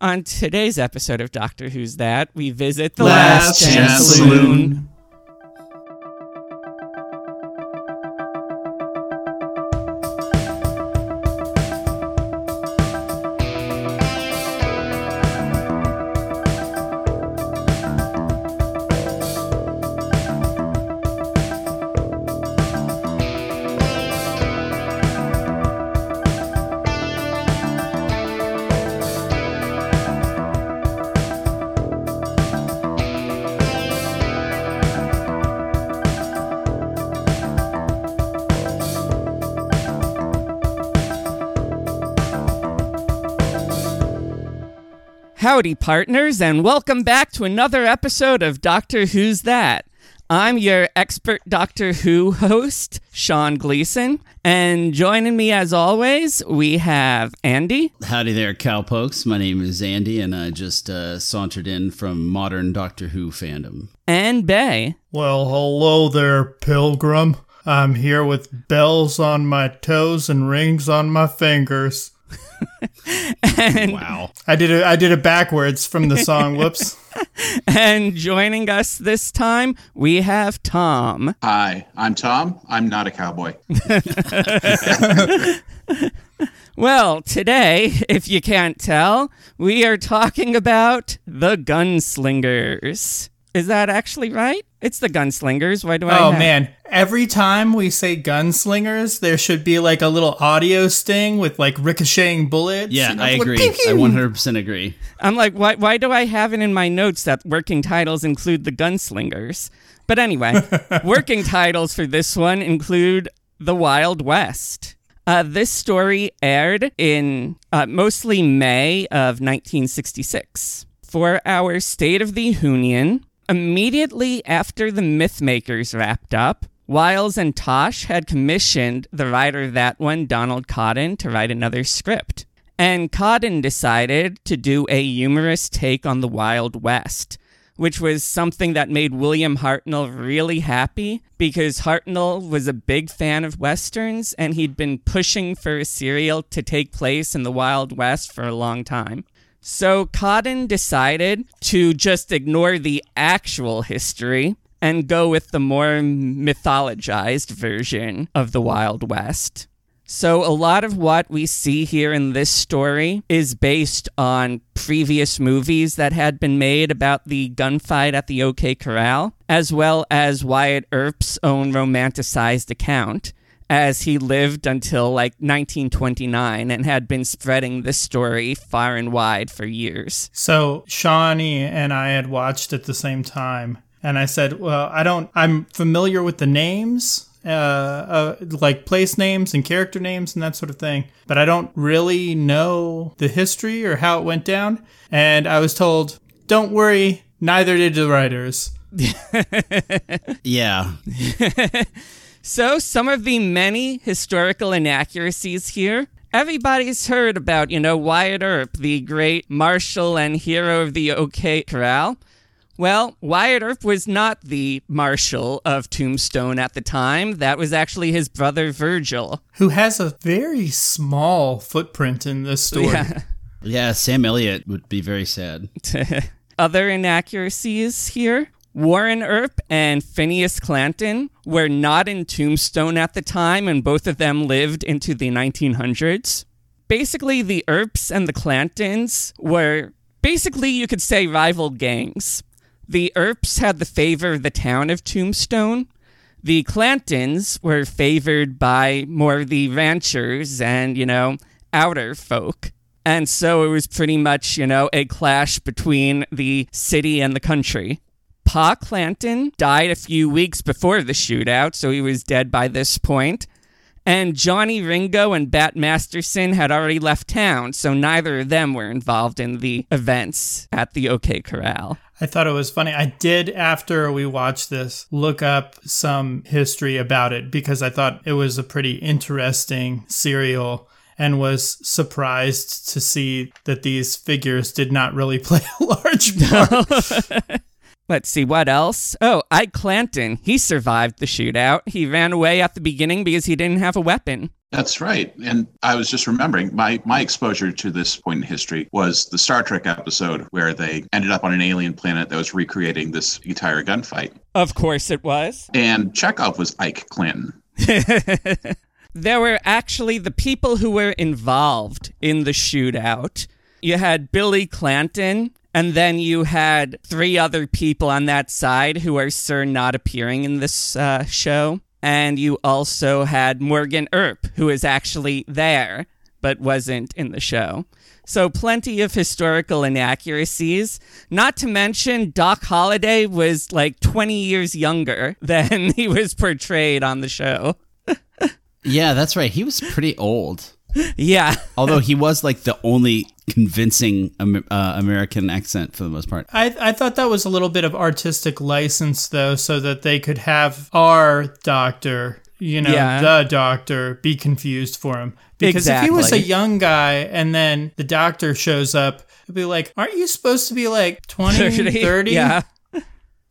On today's episode of Doctor Who's That, we visit the Last Chance Saloon. Howdy, partners, and welcome back to another episode of Doctor Who's That. I'm your expert Doctor Who host, Sean Gleason, and joining me as always, we have Andy Howdy there, cowpokes. My name is Andy, and I just uh, sauntered in from modern Doctor Who fandom. and Bay. Well, hello there, pilgrim. I'm here with bells on my toes and rings on my fingers. And, Wow. I did it. I did it backwards from the song. Whoops. and joining us this time, we have Tom. Hi, I'm Tom. I'm not a cowboy. Well, today, if you can't tell, we are talking about the Gunslingers. Is that actually right? It's the Gunslingers. Why do I? Oh have- man! Every time we say gunslingers, there should be like a little audio sting with like ricocheting bullets. Yeah, I like, agree. pew, I 100% agree. I'm like, why, why do I have it in my notes that working titles include the gunslingers? But anyway, working titles for this one include The Wild West. Uh, this story aired in uh, mostly May of 1966. For our State of the Union, immediately after the Mythmakers wrapped up, Wiles and Tosh had commissioned the writer of that one, Donald Cotton, to write another script. And Cotton decided to do a humorous take on the Wild West, which was something that made William Hartnell really happy because Hartnell was a big fan of Westerns and he'd been pushing for a serial to take place in the Wild West for a long time. So Cotton decided to just ignore the actual history and go with the more mythologized version of the Wild West. So, a lot of what we see here in this story is based on previous movies that had been made about the gunfight at the OK Corral, as well as Wyatt Earp's own romanticized account, as he lived until like 1929 and had been spreading this story far and wide for years. So Shawnee and I had watched at the same time, and I said, "Well, I don't. I'm familiar with the names." Uh, uh, like place names and character names and that sort of thing, but I don't really know the history or how it went down. And I was told, "Don't worry, neither did the writers." Yeah. So, some of the many historical inaccuracies here. Everybody's heard about, you know, Wyatt Earp, the great marshal and hero of the OK Corral. Well, Wyatt Earp was not the marshal of Tombstone at the time. That was actually his brother Virgil. Who has a very small footprint in this story? Yeah. Yeah, Sam Elliott would be very sad. Other inaccuracies here. Warren Earp and Phineas Clanton were not in Tombstone at the time, and both of them lived into the 1900s. Basically, the Earps and the Clantons were basically, you could say, rival gangs. The Earps had the favor of the town of Tombstone. The Clantons were favored by more of the ranchers and, you know, outer folk. And so it was pretty much, you know, a clash between the city and the country. Pa Clanton died a few weeks before the shootout, so he was dead by this point. And Johnny Ringo and Bat Masterson had already left town, so neither of them were involved in the events at the OK Corral. I thought it was funny. I did, after we watched this, look up some history about it because I thought it was a pretty interesting serial and was surprised to see that these figures did not really play a large part. Let's see what else. Oh, Ike Clanton. He survived the shootout. He ran away at the beginning because he didn't have a weapon. That's right. And I was just remembering my, my exposure to this point in history was the Star Trek episode where they ended up on an alien planet that was recreating this entire gunfight. Of course it was. And Chekov was Ike Clanton. there were actually the people who were involved in the shootout. You had Billy Clanton, and then you had three other people on that side who are sir not appearing in this uh, show. And you also had Morgan Earp, who is actually there, but wasn't in the show. So plenty of historical inaccuracies. Not to mention, Doc Holliday was like 20 years younger than he was portrayed on the show. Yeah, that's right. He was pretty old. Yeah. Although he was like the only convincing uh, American accent for the most part. I, I thought that was a little bit of artistic license, though, so that they could have our doctor, you know, Yeah. the doctor, be confused for him. Because if he was a young guy and then the doctor shows up, it'd be like, aren't you supposed to be like 20, 30? Yeah.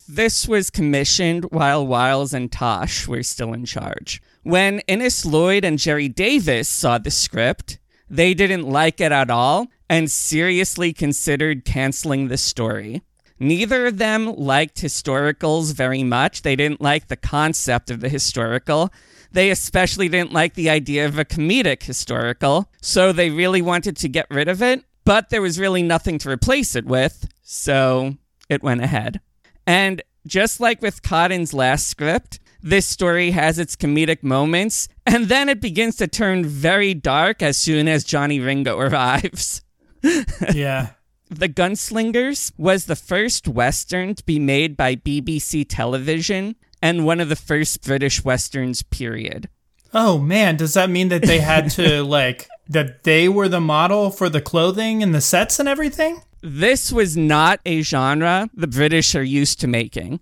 This was commissioned while Wiles and Tosh were still in charge. When Innes Lloyd and Gerry Davis saw the script, they didn't like it at all and seriously considered canceling the story. Neither of them liked historicals very much. They didn't like the concept of the historical. They especially didn't like the idea of a comedic historical, so they really wanted to get rid of it, but there was really nothing to replace it with, so it went ahead. And just like with Cotton's last script, this story has its comedic moments, and then it begins to turn very dark as soon as Johnny Ringo arrives. Yeah. The Gunslingers was the first Western to be made by BBC Television and one of the first British Westerns, period. Oh, man. Does that mean that they had to, like, that they were the model for the clothing and the sets and everything? This was not a genre the British are used to making.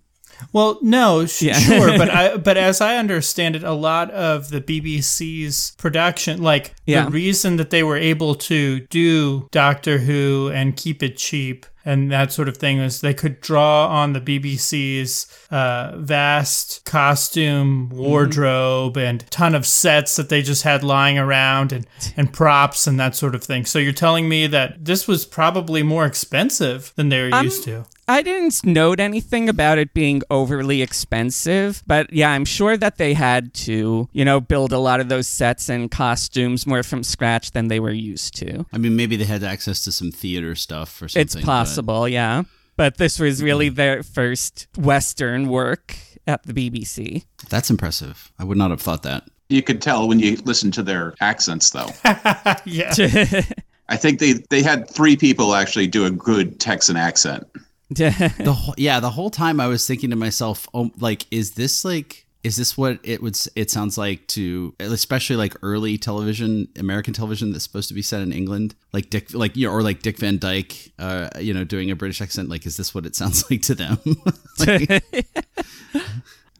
Well, no, sh- Yeah. sure, but I, but as I understand it, a lot of the BBC's production, like Yeah. the reason that they were able to do Doctor Who and keep it cheap and that sort of thing is they could draw on the BBC's uh, vast costume wardrobe and ton of sets that they just had lying around and, and props and that sort of thing. So you're telling me that this was probably more expensive than they were used to. I didn't note anything about it being overly expensive, but yeah, I'm sure that they had to, you know, build a lot of those sets and costumes more from scratch than they were used to. I mean, maybe they had access to some theater stuff or something. It's but- possible, yeah. But this was mm-hmm. really their first Western work at the BBC. That's impressive. I would not have thought that. You could tell when you listen to their accents, though. Yeah. I think they, they had three people actually do a good Texan accent. The whole, yeah, the whole time I was thinking to myself, oh, like, is this like, is this what it would? It sounds like to, especially like early television, American television that's supposed to be set in England, like Dick, like you know, or like Dick Van Dyke, uh, you know, doing a British accent. Like, is this what it sounds like to them? Like,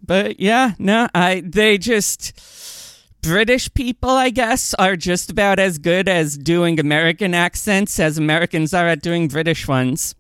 But yeah, no, I they just British people, I guess, are just about as good as doing American accents as Americans are at doing British ones.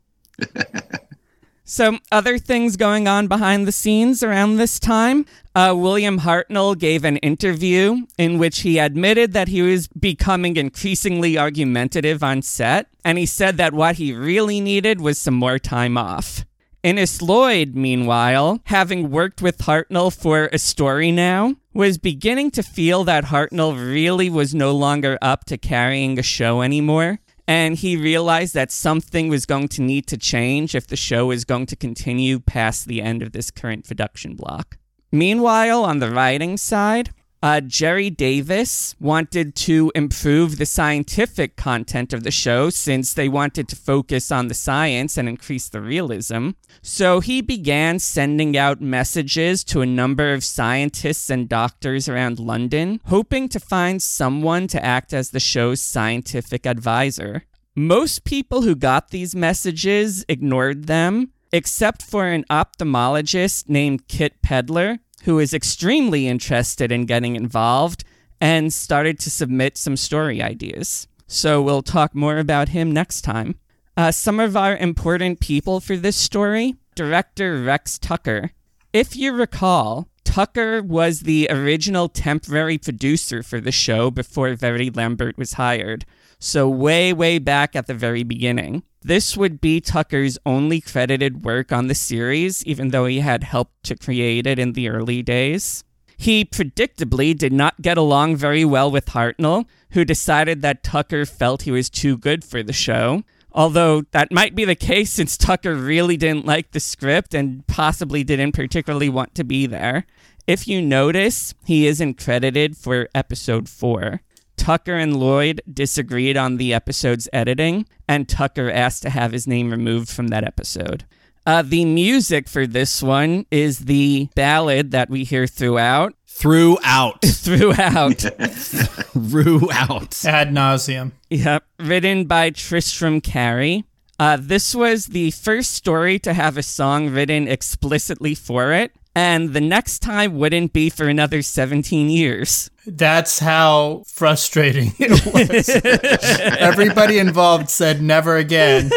So, other things going on behind the scenes around this time. Uh, William Hartnell gave an interview in which he admitted that he was becoming increasingly argumentative on set, and he said that what he really needed was some more time off. Innes Lloyd, meanwhile, having worked with Hartnell for a story now, was beginning to feel that Hartnell really was no longer up to carrying a show anymore. And he realized that something was going to need to change if the show is going to continue past the end of this current production block. Meanwhile, on the writing side, uh, Gerry Davis wanted to improve the scientific content of the show since they wanted to focus on the science and increase the realism. So he began sending out messages to a number of scientists and doctors around London, hoping to find someone to act as the show's scientific advisor. Most people who got these messages ignored them, except for an ophthalmologist named Kit Pedler, who is extremely interested in getting involved and started to submit some story ideas. So we'll talk more about him next time. Uh, some of our important people for this story director Rex Tucker. If you recall, Tucker was the original temporary producer for the show before Verity Lambert was hired. So, way, way back at the very beginning. This would be Tucker's only credited work on the series, even though he had helped to create it in the early days. He predictably did not get along very well with Hartnell, who decided that Tucker felt he was too good for the show. Although that might be the case since Tucker really didn't like the script and possibly didn't particularly want to be there. If you notice, he isn't credited for episode 4. Tucker and Lloyd disagreed on the episode's editing, and Tucker asked to have his name removed from that episode. Uh, the music for this one is the ballad that we hear throughout. Throughout. Throughout. Throughout. Ad nauseum. Yep, written by Tristram Cary. Uh, this was the first story to have a song written explicitly for it, and the next time wouldn't be for another 17 years. That's how frustrating it was. Everybody involved said never again.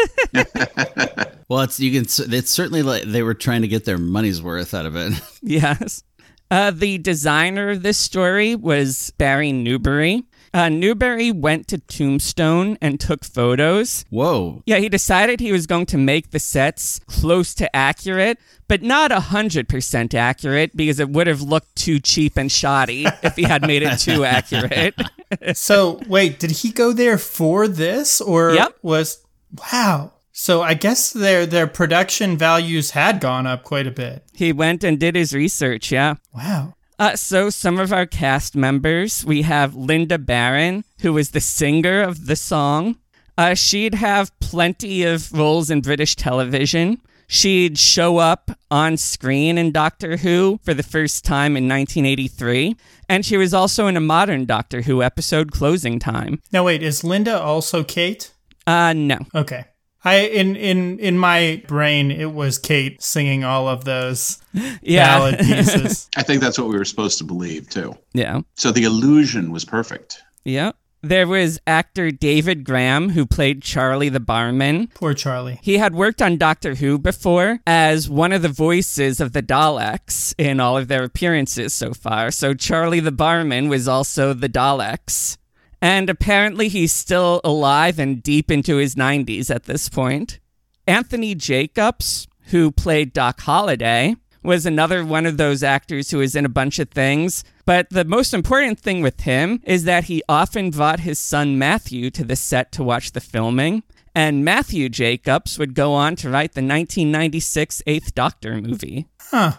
Well, it's you can. It's certainly like they were trying to get their money's worth out of it. Yes. Uh, the designer of this story was Barry Newbery. Uh, Newbury went to Tombstone and took photos. Whoa. Yeah, he decided he was going to make the sets close to accurate, but not 100% accurate because it would have looked too cheap and shoddy if he had made it too accurate. So, wait, did he go there for this or Yep. was wow. So, I guess their their production values had gone up quite a bit. he went and did his research, yeah. Wow. Uh, so, some of our cast members, we have Lynda Baron, who was the singer of the song. Uh, she'd have plenty of roles in British television. She'd show up on screen in Doctor Who for the first time in 1983, and she was also in a modern Doctor Who episode, Closing Time. Now wait, is Linda also Kate? Uh, no. Okay. I in in in my brain it was Kate singing all of those Yeah. ballad pieces. I think that's what we were supposed to believe too. yeah. So the illusion was perfect. Yeah. There was actor David Graham, who played Charlie the barman. Poor Charlie. He had worked on Doctor Who before as one of the voices of the Daleks in all of their appearances so far. So Charlie the barman was also the Daleks. And apparently he's still alive and deep into his 90s at this point. Anthony Jacobs, who played Doc Holliday, was another one of those actors who was in a bunch of things. But the most important thing with him is that he often brought his son Matthew to the set to watch the filming. And Matthew Jacobs would go on to write the 1996 Eighth Doctor movie.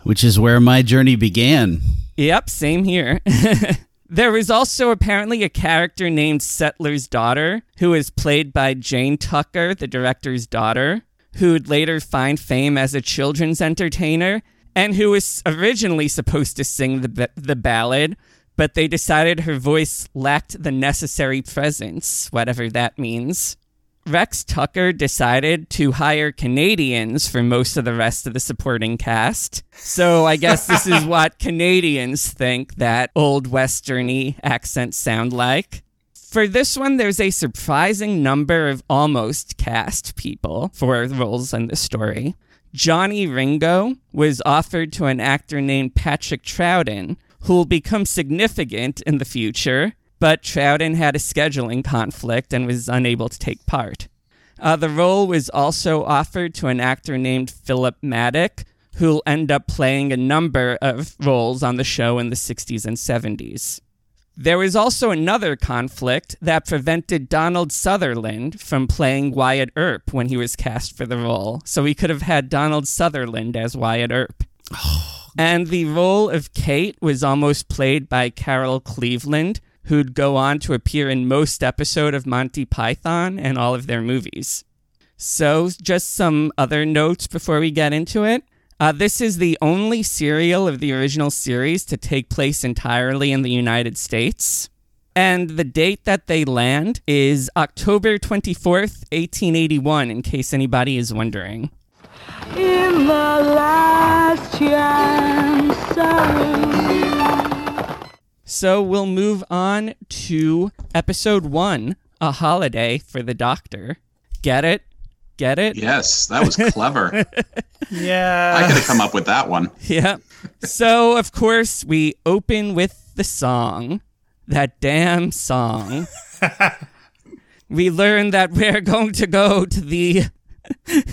Which is where my journey began. Yep, same here. there was also apparently a character named Settler's Daughter, who is played by Jane Tucker, the director's daughter, who would later find fame as a children's entertainer, and who was originally supposed to sing the, the ballad, but they decided her voice lacked the necessary presence, whatever that means. Rex Tucker decided to hire Canadians for most of the rest of the supporting cast. So I guess this is what Canadians think that old westerny accents sound like. For this one, there's a surprising number of almost cast people for roles in the story. Johnny Ringo was offered to an actor named Patrick Troughton, who will become significant in the future, but Troughton had a scheduling conflict and was unable to take part. Uh, the role was also offered to an actor named Philip Madoc, who'll end up playing a number of roles on the show in the 60s and 70s. There was also another conflict that prevented Donald Sutherland from playing Wyatt Earp when he was cast for the role, so we could have had Donald Sutherland as Wyatt Earp. and the role of Kate was almost played by Carol Cleveland, who'd go on to appear in most episode of Monty Python and all of their movies. So, just some other notes before we get into it. Uh, this is the only serial of the original series to take place entirely in the United States. And the date that they land is October 24th, 1881, in case anybody is wondering. In the last chance. So we'll move on to episode one A Holiday for the Doctor. Get it? Get it? Yes, that was clever. Yeah. I could have come up with that one. Yeah. So, of course, we open with the song, that damn song. we learn that we're going to go to the.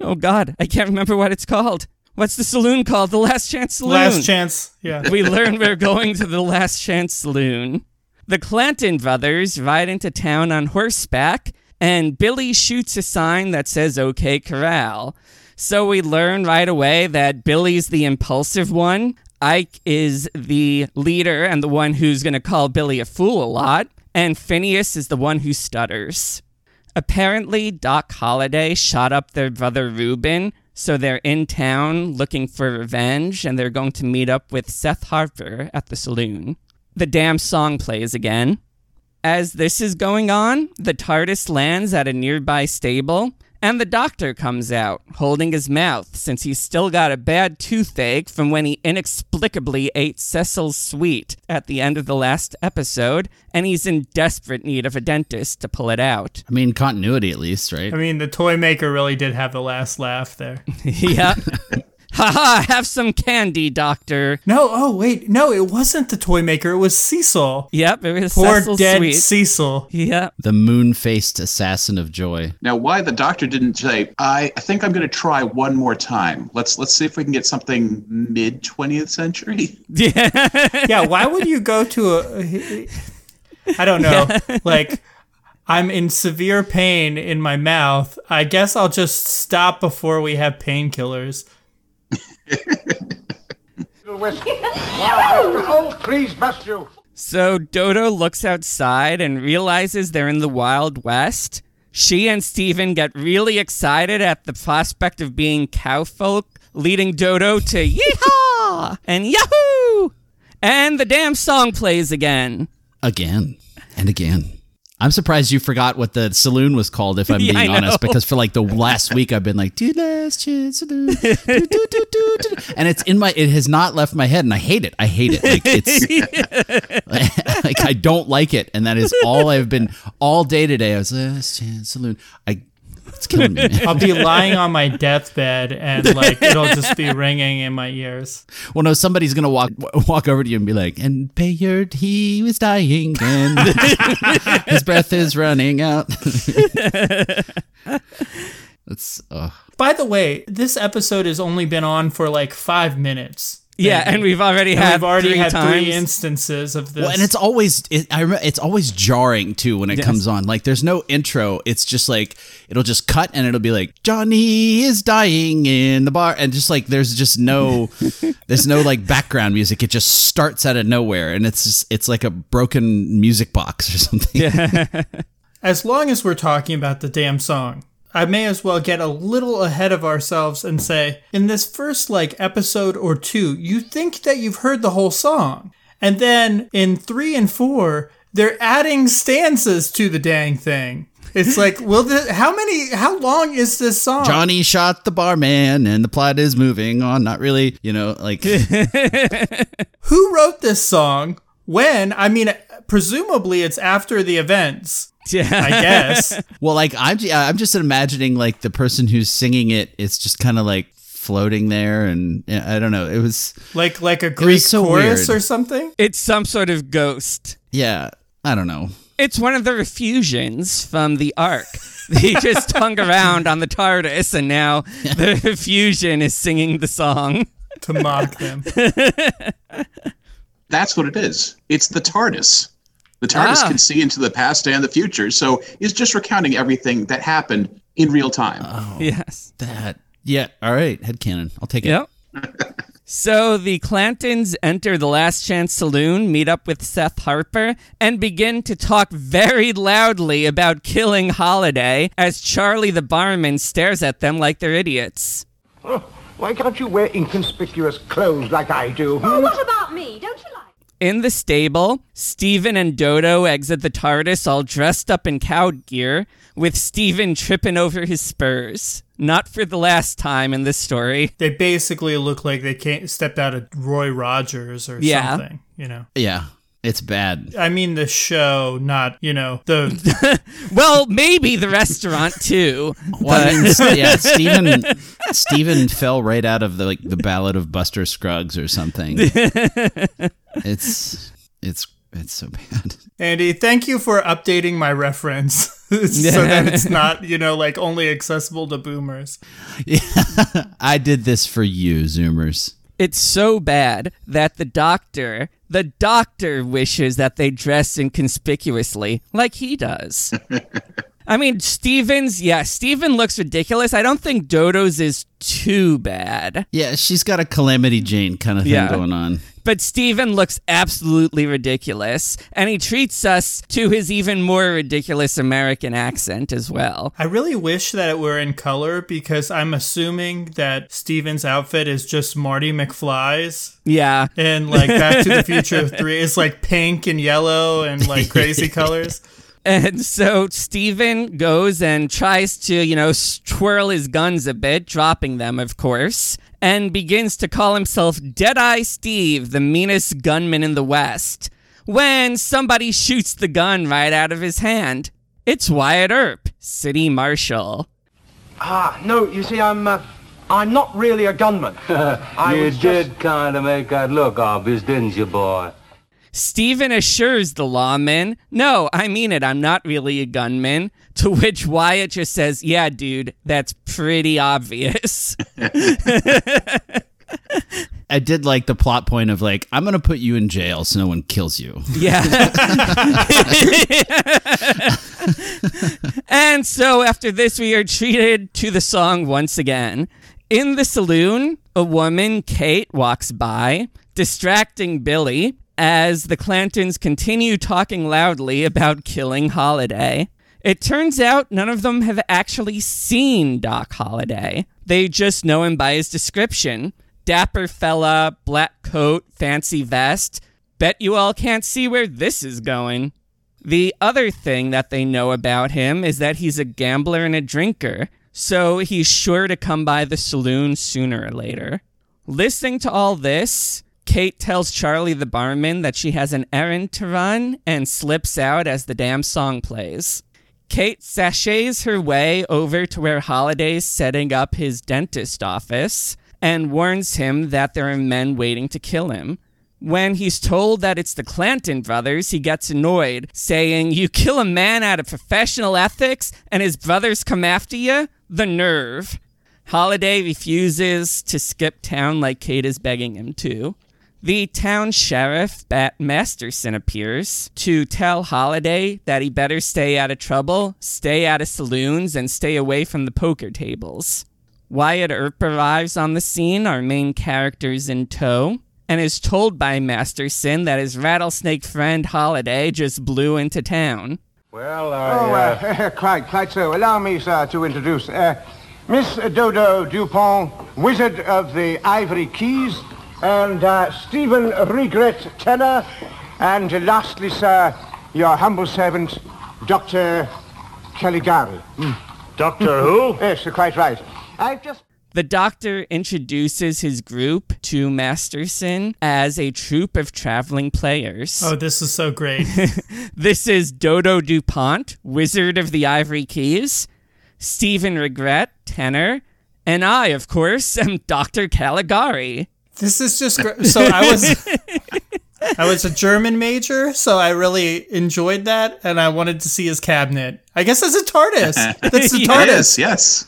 oh, God. I can't remember what it's called. What's the saloon called? The Last Chance Saloon. Last chance. Yeah. we learn we're going to the Last Chance Saloon. The Clanton brothers ride into town on horseback, and Billy shoots a sign that says OK Corral. So we learn right away that Billy's the impulsive one. Ike is the leader and the one who's going to call Billy a fool a lot. And Phineas is the one who stutters. Apparently, Doc Holliday shot up their brother Reuben, so they're in town looking for revenge, and they're going to meet up with Seth Harper at the saloon. The damn song plays again. As this is going on, the TARDIS lands at a nearby stable, and the doctor comes out, holding his mouth since he's still got a bad toothache from when he inexplicably ate Cecil's sweet at the end of the last episode, and he's in desperate need of a dentist to pull it out. I mean, continuity at least, right? I mean, the toy maker really did have the last laugh there. yeah. Haha, have some candy, doctor. No, oh wait, no, it wasn't the toy maker. It was Cecil. Yep, it was Poor Cecil dead Sweet. Cecil. Yep. the moon-faced assassin of joy. Now, why the doctor didn't say, I, I think I'm going to try one more time. Let's let's see if we can get something mid 20th century. Yeah. Yeah, why would you go to a? I don't know. Like, I'm in severe pain in my mouth. I guess I'll just stop before we have painkillers. Oh, please. So Dodo looks outside and realizes they're in the Wild West. She and Steven get really excited at the prospect of being cowfolk, leading Dodo to yeehaw and yahoo! And the damn song plays again. Again and again. I'm surprised you forgot what the saloon was called, if I'm being honest, because for like the last week I've been like, "Do last chance saloon," and it's in my, it has not left my head, and I hate it. I hate it. Like it's, like I don't like it, and that is all I've been all day today. I was last chance saloon. I, it's killing me. I'll be lying on my deathbed and like it'll just be ringing in my ears. Well, no, somebody's gonna walk walk over to you and be like, "And Bayard, he was dying, and his breath is running out." That's uh, By the way, this episode has only been on for like five minutes. Yeah, and we've already And had we've already three had times. three instances of this. well, and it's always it, I remember it's always jarring too when it Yes. comes on. Like, there's no intro. It's just like it'll just cut and it'll be like Johnny is dying in the bar, and just like there's just no there's no like background music. It just starts out of nowhere, and it's just, it's like a broken music box or something. Yeah. as long as we're talking about the damn song, I may as well get a little ahead of ourselves and say, in this first like episode or two, you think that you've heard the whole song. And then in three and four, they're adding stanzas to the dang thing. It's like, will the how many how long is this song? Johnny shot the barman, and the plot is moving on. Not really, you know, like Who wrote this song? When? I mean, presumably it's after the events. Yeah. I guess. well, like I'm I'm just imagining like the person who's singing it. it is just kind of like floating there, and yeah, I don't know. It was like like a Greek so chorus weird. or something. It's some sort of ghost. yeah, I don't know. It's one of the Refusians from the Ark. They just hung around on the TARDIS, and now the Refusian is singing the song. to mock them. That's what it is. It's the TARDIS. The TARDIS Ah. can see into the past and the future, so it's just recounting everything that happened in real time. Oh, Yes. That yeah, all right, headcanon. I'll take it. Yep. so the Clantons enter the Last Chance Saloon, meet up with Seth Harper, and begin to talk very loudly about killing Holliday as Charlie the barman stares at them like they're idiots. Why can't you wear inconspicuous clothes like I do? Oh, hmm? what about me? Don't you like? In the stable, Steven and Dodo exit the TARDIS all dressed up in cow gear, with Steven tripping over his spurs. Not for the last time in this story. They basically look like they came, stepped out of Roy Rogers or Yeah. something, you know. Yeah. It's bad. I mean the show, not you know the. Well, maybe the restaurant too. Well, I mean, yeah, Steven Steven fell right out of the like the Ballad of Buster Scruggs or something. it's it's it's so bad. Andy, thank you for updating my reference so that it's not you know like only accessible to boomers. Yeah, I did this for you, Zoomers. It's so bad that the doctor, the doctor wishes that they dress inconspicuously like he does. I mean, Stevens, yeah, Steven looks ridiculous. I don't think Dodo's is too bad. Yeah, she's got a Calamity Jane kind of thing Yeah. going on. But Steven looks absolutely ridiculous, and he treats us to his even more ridiculous American accent as well. I really wish that it were in color because I'm assuming that Steven's outfit is just Marty McFly's. Yeah. And like Back to the Future 3 is like pink and yellow and like crazy colors. And so Steven goes and tries to, you know, twirl his guns a bit, dropping them, of course, and begins to call himself Deadeye Steve, the meanest gunman in the West, when somebody shoots the gun right out of his hand. It's Wyatt Earp, city marshal. Ah, no, you see, I'm, uh, I'm not really a gunman. I you did just- kind of make that look obvious, didn't you, boy? Steven assures the lawman, No, I mean it, I'm not really a gunman. To which Wyatt just says, Yeah, dude, that's pretty obvious. I did like the plot point of like, I'm gonna put you in jail so no one kills you. Yeah. and so after this, we are treated to the song once again. In the saloon, a woman, Kate, walks by, distracting Billy as the Clantons continue talking loudly about killing Holliday. It turns out none of them have actually seen Doc Holliday. They just know him by his description dapper fella, black coat, fancy vest. Bet you all can't see where this is going. The other thing that they know about him is that he's a gambler and a drinker, so he's sure to come by the saloon sooner or later. Listening to all this, Kate tells Charlie the barman that she has an errand to run and slips out as the damn song plays. Kate sashays her way over to where Holliday's setting up his dentist office and warns him that there are men waiting to kill him. When he's told that it's the Clanton brothers, he gets annoyed, saying, You kill a man out of professional ethics and his brothers come after you? The nerve. Holliday refuses to skip town like Kate is begging him to. The town sheriff, Bat Masterson, appears to tell Holliday that he better stay out of trouble, stay out of saloons, and stay away from the poker tables. Wyatt Earp arrives on the scene, our main characters in tow, and is told by Masterson that his rattlesnake friend Holliday just blew into town. Well, I, Oh, uh, uh, quite, quite so. Allow me, sir, to introduce uh, Miss Dodo Dupont, Wizard of the Ivory Keys, and uh, Steven Regret Tenor, and uh, lastly, sir, your humble servant, Dr. Caligari. Doctor Who? Yes, you're quite right. I've just... The doctor introduces his group to Masterson as a troupe of traveling players. Oh, this is so great. This is Dodo DuPont, Wizard of the Ivory Keys, Steven Regret, tenor, and I, of course, am Dr. Caligari. This is just great. So I was I was a German major, so I really enjoyed that and I wanted to see his cabinet. I guess that's a TARDIS. That's the TARDIS. Yes, yes.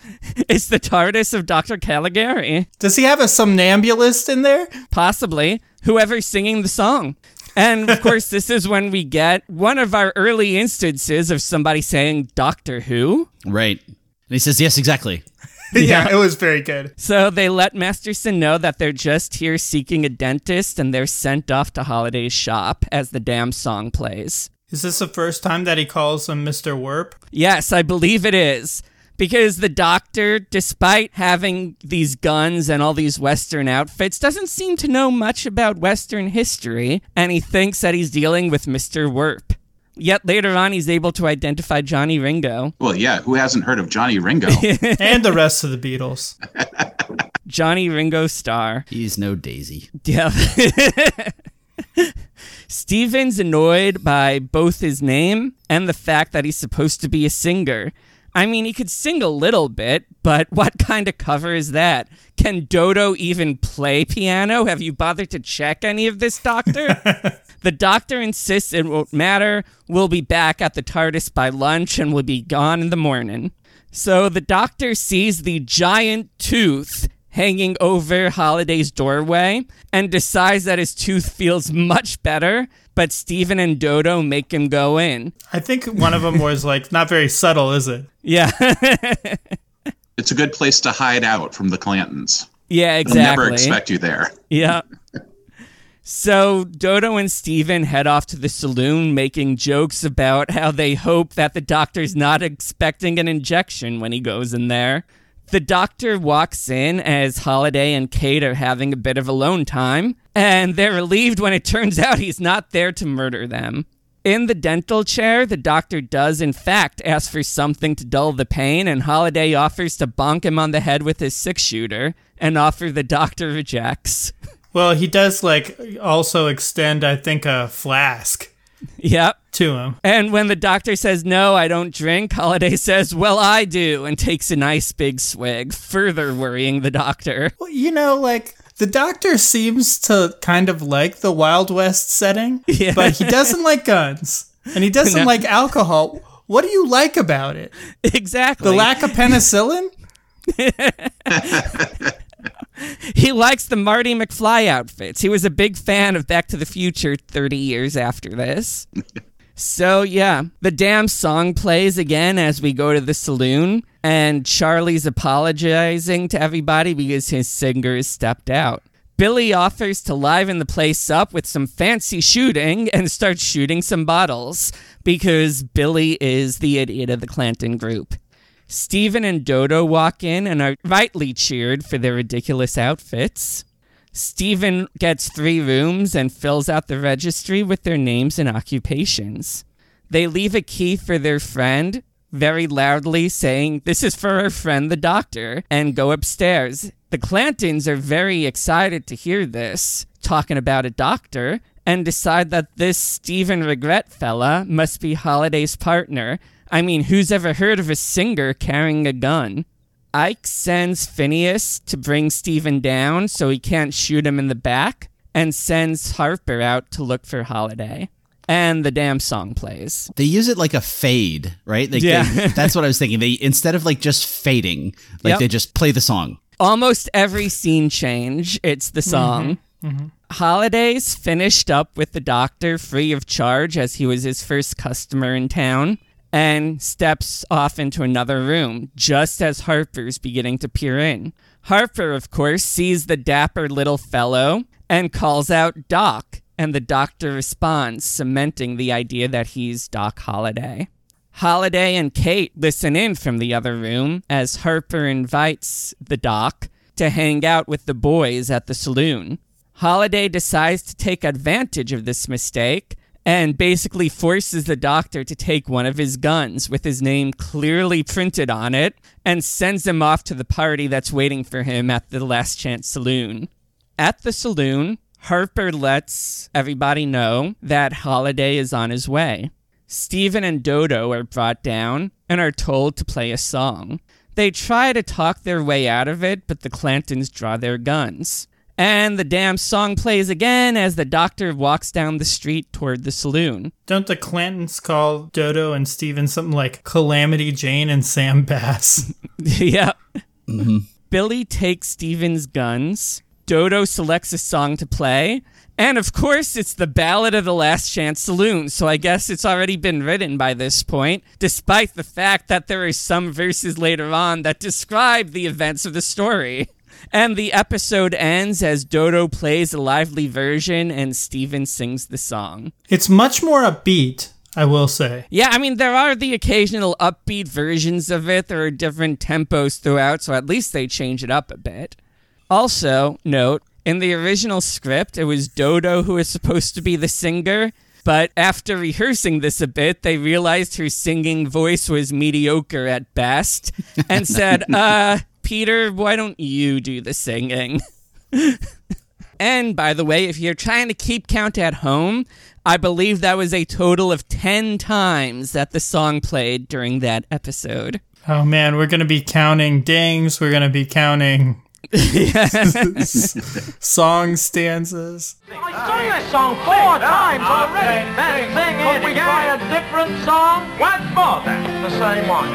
It's the TARDIS of Dr. Caligari. Does he have a somnambulist in there? Possibly whoever's singing the song. And of course, this is when we get one of our early instances of somebody saying Doctor Who. Right. And he says, Yes, exactly. Yeah, it was very good. So they let Masterson know that they're just here seeking a dentist and they're sent off to Holliday's shop as the damn song plays. Is this the first time that he calls him Mr. Werp? Yes, I believe it is. Because the doctor, despite having these guns and all these Western outfits, doesn't seem to know much about Western history, and he thinks that he's dealing with Mr. Werp. Yet later on, he's able to identify Johnny Ringo. Well, yeah. Who hasn't heard of Johnny Ringo? and the rest of the Beatles. Johnny Ringo Starr. He's no Daisy. Yeah. Steven's annoyed by both his name and the fact that he's supposed to be a singer. I mean, he could sing a little bit, but what kind of cover is that? Can Dodo even play piano? Have you bothered to check any of this, Doctor? the Doctor insists it won't matter. We'll be back at the TARDIS by lunch and we'll be gone in the morning. So the Doctor sees the giant tooth hanging over Holliday's doorway and decides that his tooth feels much better, but Steven and Dodo make him go in. I think one of them was like not very subtle, is it? Yeah. It's a good place to hide out from the Clantons. yeah, exactly. They'll never expect you there. Yeah. So Dodo and Steven head off to the saloon making jokes about how they hope that the doctor's not expecting an injection when he goes in there. The doctor walks in as Holliday and Kate are having a bit of alone time, and they're relieved when it turns out he's not there to murder them. In the dental chair, the doctor does, in fact, ask for something to dull the pain, and Holliday offers to bonk him on the head with his six shooter, an offer the doctor rejects. Well, he does like also extend, I think, a flask Yep. to him. And when the doctor says, No, I don't drink, Holliday says, Well, I do, and takes a nice big swig, further worrying the doctor. Well, you know, like the doctor seems to kind of like the Wild West setting, Yeah. but he doesn't like guns and he doesn't No. like alcohol. What do you like about it? Exactly. The lack of penicillin? he likes the Marty McFly outfits. He was a big fan of Back to the Future 30 years after this. so, yeah, the damn song plays again as we go to the saloon, and Charlie's apologizing to everybody because his singer has stepped out. Billy offers to liven the place up with some fancy shooting and starts shooting some bottles because Billy is the idiot of the Clanton group. Steven and Dodo walk in and are rightly cheered for their ridiculous outfits. Steven gets three rooms and fills out the registry with their names and occupations. They leave a key for their friend, very loudly saying, This is for our friend the doctor, and go upstairs. The Clantons are very excited to hear this, talking about a doctor, and decide that this Steven Regret fella must be Holliday's partner. I mean, who's ever heard of a singer carrying a gun? Ike sends Phineas to bring Steven down so he can't shoot him in the back, and sends Harper out to look for Holliday. And the damn song plays. They use it like a fade, right? Like Yeah. they- that's what I was thinking. They instead of like just fading, like Yep. they just play the song. Almost every scene change, it's the song. Mm-hmm. Mm-hmm. Holidays finished up with the doctor free of charge as he was his first customer in town and steps off into another room just as Harper's beginning to peer in. Harper, of course, sees the dapper little fellow and calls out Doc, and the doctor responds, cementing the idea that he's Doc Holliday. Holiday and Kate listen in from the other room as Harper invites the doc to hang out with the boys at the saloon. Holliday decides to take advantage of this mistake and basically forces the doctor to take one of his guns with his name clearly printed on it and sends him off to the party that's waiting for him at the Last Chance Saloon. At the saloon, Harper lets everybody know that Holliday is on his way. Steven and Dodo are brought down and are told to play a song. They try to talk their way out of it, but the Clantons draw their guns. And the damn song plays again as the doctor walks down the street toward the saloon. Don't the Clantons call Dodo and Steven something like Calamity Jane and Sam Bass? yeah. Mm-hmm. Billy takes Steven's guns. Dodo selects a song to play. And of course, it's the Ballad of the Last Chance Saloon, so I guess it's already been written by this point, despite the fact that there are some verses later on that describe the events of the story. And the episode ends as Dodo plays a lively version and Steven sings the song. it's much more upbeat, I will say. Yeah, I mean, there are the occasional upbeat versions of it. There are different tempos throughout, so at least they change it up a bit. Also, note, in the original script, it was Dodo who was supposed to be the singer, but after rehearsing this a bit, they realized her singing voice was mediocre at best and said, uh, Peter, why don't you do the singing? And by the way, if you're trying to keep count at home, I believe that was a total of 10 times that the song played during that episode. Oh man, we're gonna be counting dings. We're gonna be counting song stanzas. I sung this song four times already. Then sing it we try a different song? What for then? The same one.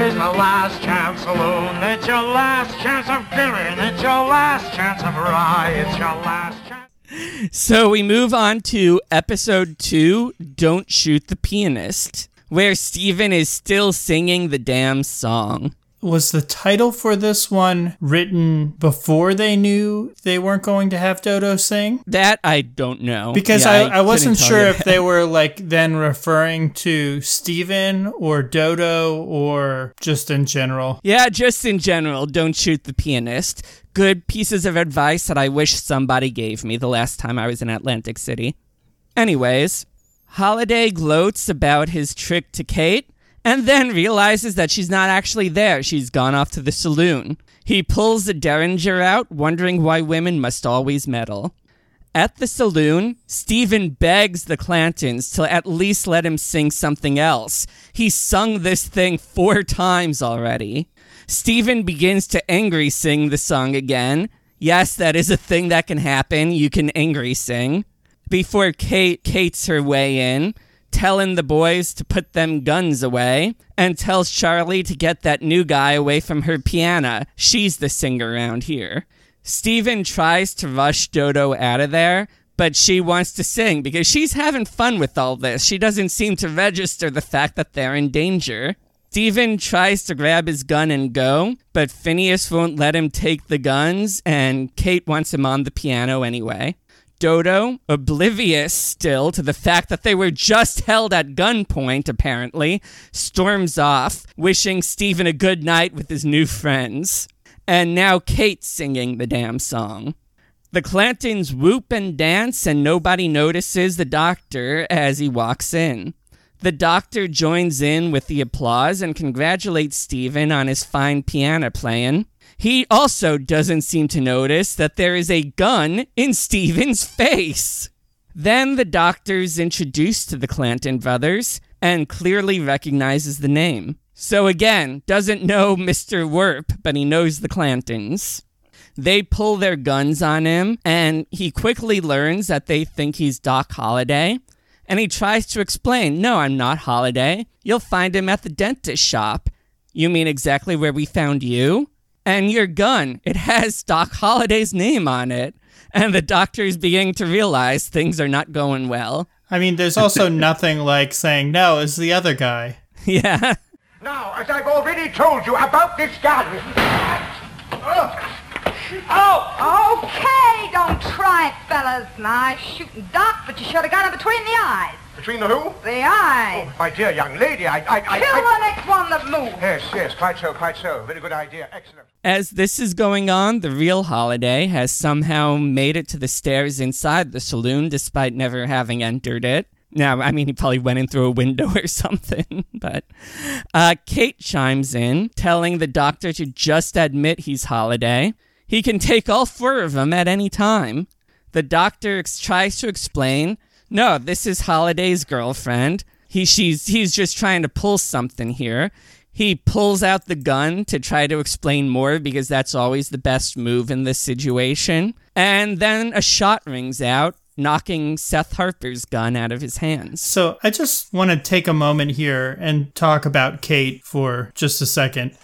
It's the last chance alone. It's your last chance of giving. It's your last chance of rye. It's your last chance. So we move on to episode two Don't Shoot the Pianist, where Steven is still singing the damn song. Was the title for this one written before they knew they weren't going to have Dodo sing? That I don't know. Because Yeah, I, I, couldn't wasn't sure if they were like then referring to Steven or Dodo or just in general. Yeah, just in general, don't shoot the pianist. Good pieces of advice that I wish somebody gave me the last time I was in Atlantic City. Anyways, Holliday gloats about his trick to Kate and then realizes that she's not actually there. She's gone off to the saloon. He pulls the Derringer out, wondering why women must always meddle. At the saloon, Steven begs the Clantons to at least let him sing something else. He's sung this thing four times already. Steven begins to angry sing the song again. Yes, that is a thing that can happen. You can angry sing. Before Kate Kate's her way in, telling the boys to put them guns away, and tells Charlie to get that new guy away from her piano. She's the singer around here. Steven tries to rush Dodo out of there, but she wants to sing because she's having fun with all this. She doesn't seem to register the fact that they're in danger. Steven tries to grab his gun and go, but Phineas won't let him take the guns, and Kate wants him on the piano anyway. Dodo, oblivious still to the fact that they were just held at gunpoint, apparently, storms off, wishing Steven a good night with his new friends. And now Kate's singing the damn song. The Clantons whoop and dance, and nobody notices the doctor as he walks in. The doctor joins in with the applause and congratulates Steven on his fine piano playing. He also doesn't seem to notice that there is a gun in Steven's face. Then the doctor's introduced to the Clanton brothers and clearly recognizes the name. So again, doesn't know Mr. Werp, but he knows the Clantons. They pull their guns on him, and he quickly learns that they think he's Doc Holliday. And he tries to explain, No, I'm not Holliday. You'll find him at the dentist shop. You mean exactly where we found you? And your gun, it has Doc Holliday's name on it. And the doctor's beginning to realize things are not going well. I mean, there's also nothing like saying, no, it's the other guy. Yeah. Now, as I've already told you about this gun. Oh, okay, don't try it, fellas. Nice shooting Doc, but you should have got him between the eyes. Between the who? The eyes. My dear young lady, I... I, I, Kill I- the next one that moves. Yes, yes, quite so, quite so. Very good idea. Excellent. As this is going on, the real Holliday has somehow made it to the stairs inside the saloon despite never having entered it. Now, I mean, he probably went in through a window or something, but uh, Kate chimes in, telling the doctor to just admit he's Holliday. He can take all four of them at any time. The doctor ex- tries to explain, no, this is Holliday's girlfriend. He, she's, he's just trying to pull something here. He pulls out the gun to try to explain more because that's always the best move in this situation. And then a shot rings out, knocking Seth Harper's gun out of his hands. So I just want to take a moment here and talk about Kate for just a second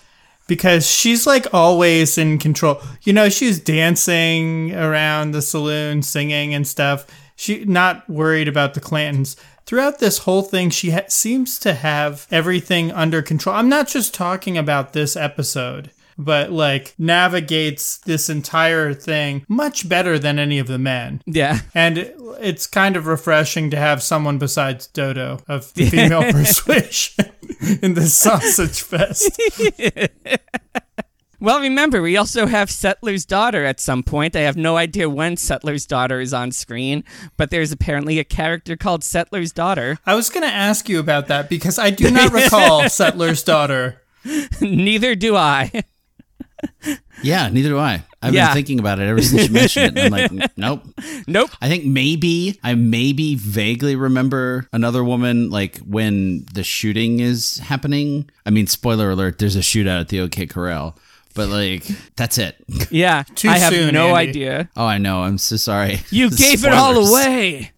because she's like always in control. You know, she's dancing around the saloon, singing and stuff. She not worried about the Clantons. Throughout this whole thing, she ha- seems to have everything under control. I'm not just talking about this episode, but like navigates this entire thing much better than any of the men. Yeah. And it's kind of refreshing to have someone besides Dodo of female persuasion in this sausage fest. Well, remember, we also have Settler's Daughter at some point. I have no idea when Settler's Daughter is on screen, but there's apparently a character called Settler's Daughter. I was going to ask you about that because I do not recall Settler's Daughter. Neither do I. Yeah, neither do I. I've Yeah. been thinking about it ever since you mentioned it. and I'm like, nope. Nope. I think maybe I maybe vaguely remember another woman like when the shooting is happening. I mean, spoiler alert: there's a shootout at the OK Corral, but like that's it. Yeah. Too I have soon, no Andy. idea. Oh, I know. I'm so sorry. You gave it all away.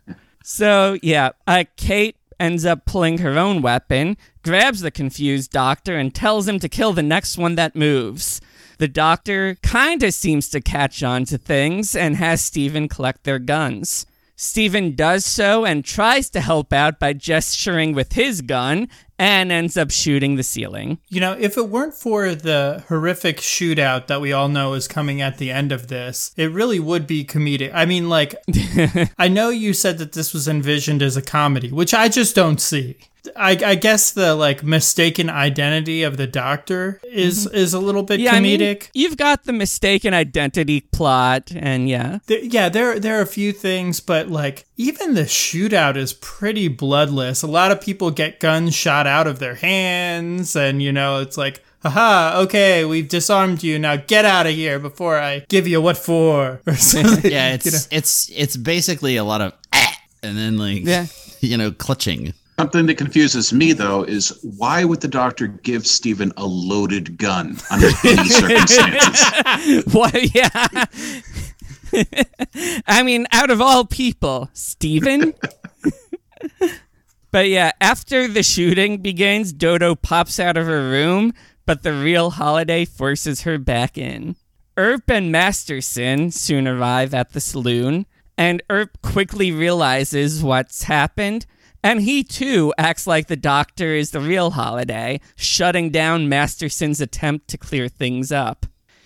so, yeah, uh, Kate ends up pulling her own weapon, grabs the confused doctor, and tells him to kill the next one that moves. The doctor kinda seems to catch on to things and has Steven collect their guns. Steven does so and tries to help out by gesturing with his gun and ends up shooting the ceiling. You know, if it weren't for the horrific shootout that we all know is coming at the end of this, it really would be comedic. I mean, like, I know you said that this was envisioned as a comedy, which I just don't see. I, I guess the like mistaken identity of the doctor is is a little bit Mm-hmm. Yeah, I mean, comedic. you've got the mistaken identity plot, and yeah. There- yeah, there there are a few things, but like even the shootout is pretty bloodless. A lot of people get guns shot out of their hands, and you know it's like, haha, okay, we've disarmed you. Now get out of here before I give you what for. Or something, Yeah, you know? it's it's it's basically a lot of ah, and then like Yeah. you know clutching. Something that confuses me though is why would the doctor give Steven a loaded gun under any circumstances? Well, yeah. I mean, out of all people, Steven? but yeah, after the shooting begins, Dodo pops out of her room, but the real Holliday forces her back in. Earp and Masterson soon arrive at the saloon, and Earp quickly realizes what's happened, and he too acts like the doctor is the real Holliday, shutting down Masterson's attempt to clear things up.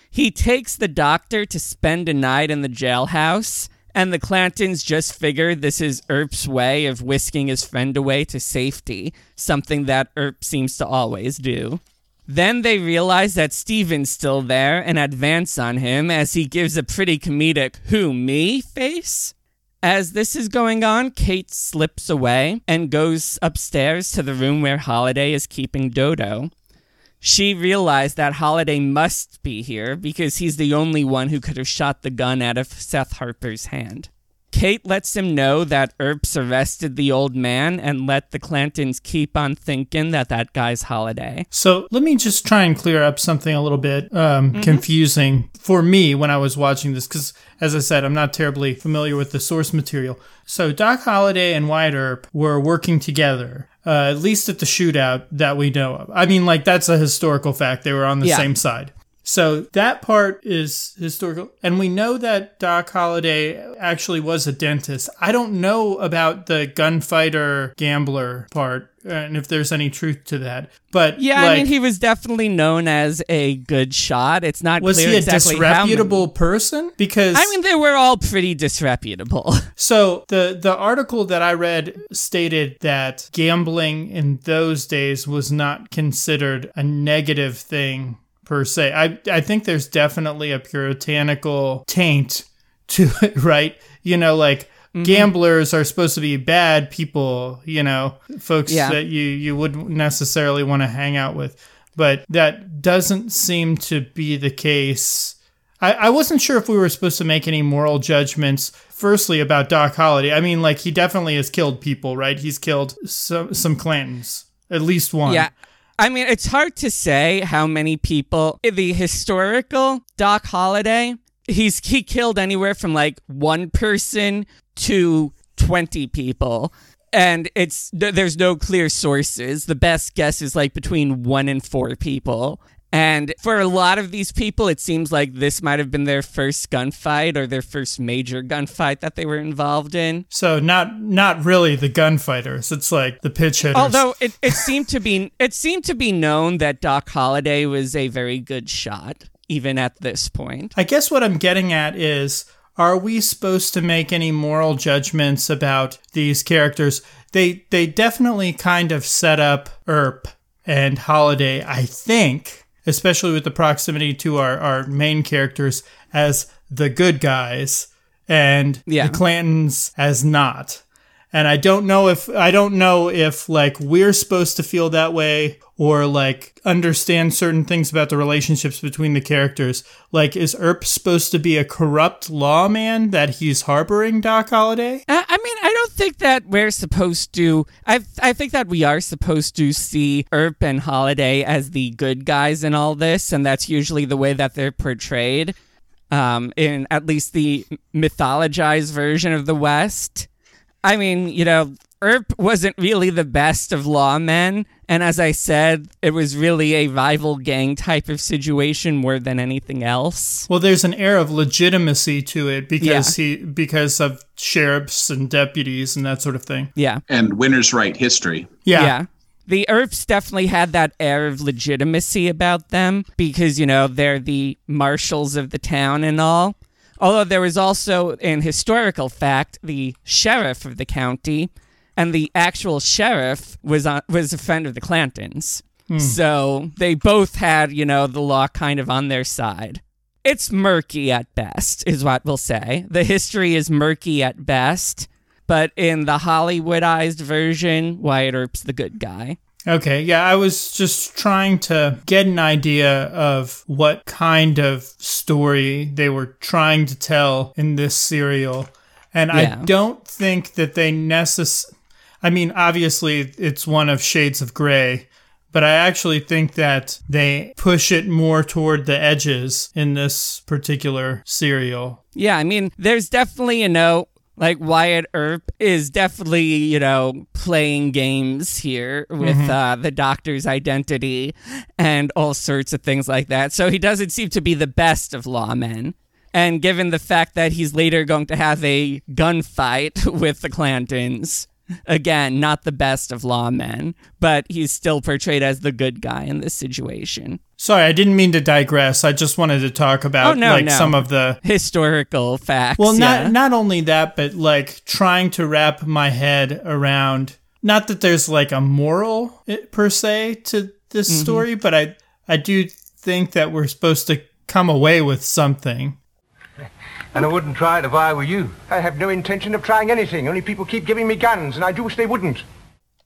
He takes the doctor to spend a night in the jailhouse, and the Clantons just figure this is Earp's way of whisking his friend away to safety, something that Earp seems to always do. Then they realize that Steven's still there and advance on him as he gives a pretty comedic who me face. As this is going on, Kate slips away and goes upstairs to the room where Holliday is keeping Dodo. She realized that Holliday must be here because he's the only one who could have shot the gun out of Seth Harper's hand. Kate lets him know that Earps arrested the old man and let the Clantons keep on thinking that that guy's Holliday. So let me just try and clear up something a little bit um, confusing for me when I was watching this, because as I said, I'm not terribly familiar with the source material. So Doc Holliday and Wyatt Earp were working together, uh, at least at the shootout that we know of. I mean, like that's a historical fact. They were on the Yeah. same side. So that part is historical. And we know that Doc Holliday actually was a dentist. I don't know about the gunfighter gambler part and if there's any truth to that. But Yeah, I mean, he was definitely known as a good shot. It's not was clear he a exactly disreputable person? Because I mean, they were all pretty disreputable. So the the article that I read stated that gambling in those days was not considered a negative thing per se. I I think there's definitely a puritanical taint to it, right? You know, like mm-hmm. gamblers are supposed to be bad people, you know, folks Yeah. that you you wouldn't necessarily want to hang out with. But that doesn't seem to be the case. I, I wasn't sure if we were supposed to make any moral judgments. Firstly, about Doc Holliday. I mean, like he definitely has killed people, right? He's killed some some Clantons, at least one. Yeah. I mean, it's hard to say how many people the historical Doc Holliday, he's he killed anywhere from like one person to 20 people. And it's there's no clear sources. The best guess is like between 1 and 4 people. And for a lot of these people, it seems like this might have been their first gunfight or their first major gunfight that they were involved in. So not not really the gunfighters. It's like the pitch hitters. Although it, it seemed to be it seemed to be known that Doc Holliday was a very good shot, even at this point. I guess what I'm getting at is are we supposed to make any moral judgments about these characters? They they definitely kind of set up Earp and Holliday, I think, especially with the proximity to our, our main characters as the good guys and Yeah. the Clantons as not. And I don't know if I don't know if like we're supposed to feel that way or like understand certain things about the relationships between the characters. Like is Earp supposed to be a corrupt lawman that he's harboring Doc Holliday? Uh, I mean, I don't think that we're supposed to. I I think that we are supposed to see Earp and Holliday as the good guys in all this, and that's usually the way that they're portrayed. Um, in at least the mythologized version of the West. I mean, you know, Earp wasn't really the best of lawmen, and as I said, it was really a rival gang type of situation more than anything else. Well, there's an air of legitimacy to it because he because of sheriffs and deputies and that sort of thing. Yeah. And winners write history. Yeah. Yeah. The Earps definitely had that air of legitimacy about them because, you know, they're the marshals of the town and all. Although there was also, in historical fact, the sheriff of the county, and the actual sheriff was on, was a friend of the Clantons. Hmm. So they both had, you know, the law kind of on their side. It's murky at best, is what we'll say. The history is murky at best, but in the Hollywoodized version, Wyatt Earp's the good guy. Okay, yeah, I was just trying to get an idea of what kind of story they were trying to tell in this serial. And I don't think that they necess I mean, obviously it's one of shades of gray, but I actually think that they push it more toward the edges in this particular serial. Yeah, I mean, there's definitely, you know, like Wyatt Earp is definitely, you know, playing games here with uh, the doctor's identity and all sorts of things like that. So he doesn't seem to be the best of lawmen. And given the fact that he's later going to have a gunfight with the Clantons, again, not the best of lawmen, but he's still portrayed as the good guy in this situation. Sorry, I didn't mean to digress. I just wanted to talk about Oh, no, like no. some of the Historical facts. Well, not yeah. not only that, but like trying to wrap my head around not that there's like a moral eh, per se to this Mm-hmm. story, but I I do think that we're supposed to come away with something. And I wouldn't try it if I were you. I have no intention of trying anything. Only people keep giving me guns, and I do wish they wouldn't.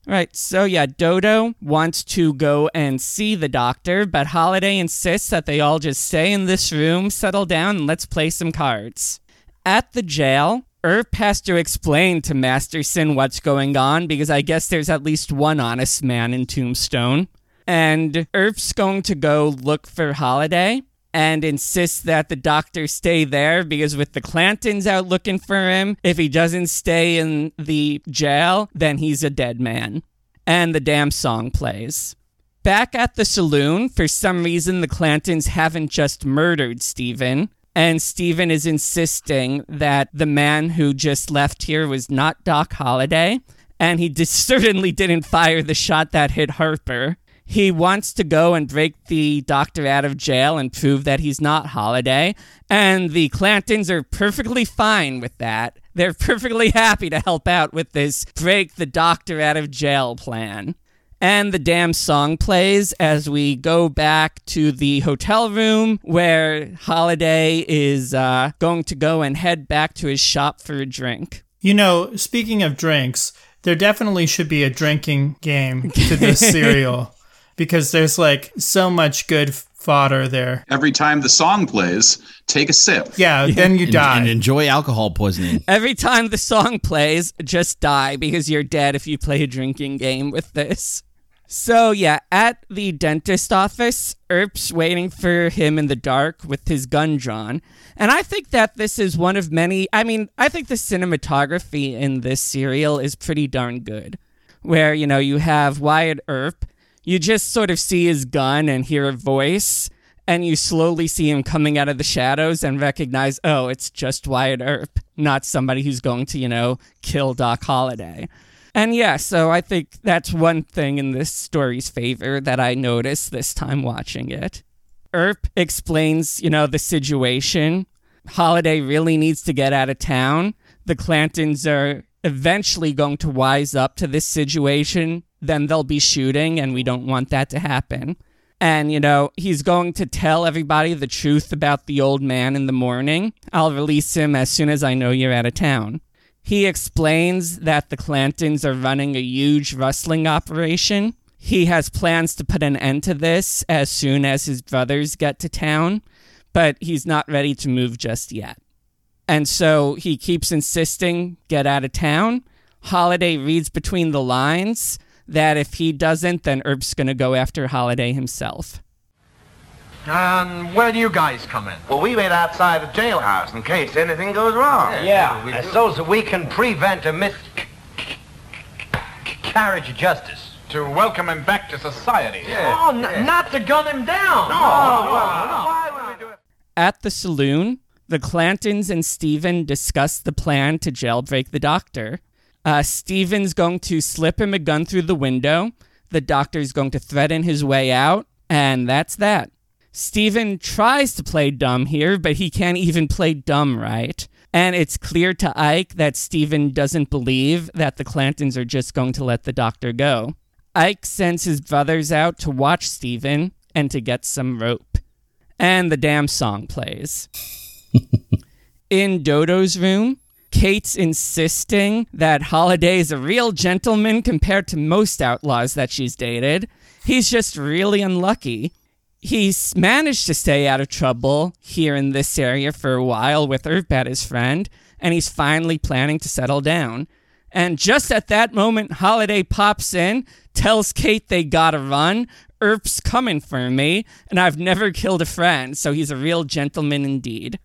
Right, so yeah, Dodo wants to go and see the doctor, but Holliday insists that they all just stay in this room, settle down, and let's play some cards. At the jail, Earp has to explain to Masterson what's going on because I guess there's at least one honest man in Tombstone. And Earp's going to go look for Holliday and insists that the doctor stay there because with the Clantons out looking for him, if he doesn't stay in the jail, then he's a dead man. And the damn song plays. Back at the saloon, for some reason, the Clantons haven't just murdered Steven. And Steven is insisting that the man who just left here was not Doc Holliday. And he certainly didn't fire the shot that hit Harper. He wants to go and break the doctor out of jail and prove that he's not Holliday. And the Clantons are perfectly fine with that. They're perfectly happy to help out with this break the doctor out of jail plan. And the damn song plays as we go back to the hotel room where Holliday is uh, going to go and head back to his shop for a drink. You know, speaking of drinks, there definitely should be a drinking game to this serial because there's like so much good fodder there. Every time the song plays, take a sip. Yeah, then you And, die. and enjoy alcohol poisoning. Every time the song plays, just die because you're dead if you play a drinking game with this. So, yeah, at the dentist office, Earp's waiting for him in the dark with his gun drawn. And I think that this is one of many. I mean, I think the cinematography in this serial is pretty darn good. Where, you know, you have Wyatt Earp, you just sort of see his gun and hear a voice, and you slowly see him coming out of the shadows and recognize, oh, it's just Wyatt Earp, not somebody who's going to, you know, kill Doc Holliday. And yeah, so I think that's one thing in this story's favor that I noticed this time watching it. Earp explains, you know, the situation. Holliday really needs to get out of town. The Clantons are eventually going to wise up to this situation. Then they'll be shooting, and we don't want that to happen. And, you know, he's going to tell everybody the truth about the old man in the morning. I'll release him as soon as I know you're out of town. He explains that the Clantons are running a huge rustling operation. He has plans to put an end to this as soon as his brothers get to town, but he's not ready to move just yet. And so he keeps insisting, get out of town. Holliday reads between the lines that if he doesn't, then Earp's going to go after Holliday himself. And where do you guys come in? Well, we wait outside the jailhouse in case anything goes wrong. Yeah, so that we can prevent a mis... carriage of justice. To welcome him back to society. Oh, n- not to gun him down. Oh, oh, oh, why would we do it? At the saloon, the Clantons and Steven discuss the plan to jailbreak the doctor. Uh, Steven's going to slip him a gun through the window. The doctor's going to threaten his way out, and that's that. Steven tries to play dumb here, but he can't even play dumb right. And it's clear to Ike that Steven doesn't believe that the Clantons are just going to let the doctor go. Ike sends his brothers out to watch Steven and to get some rope. And the damn song plays. In Dodo's room, Kate's insisting that Holliday is a real gentleman compared to most outlaws that she's dated. He's just really unlucky. He's managed to stay out of trouble here in this area for a while with Earp at his friend, and he's finally planning to settle down. And just at that moment, Holliday pops in, tells Kate they gotta run. Earp's coming for me, and I've never killed a friend, so he's a real gentleman indeed.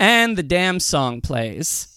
And the damn song plays.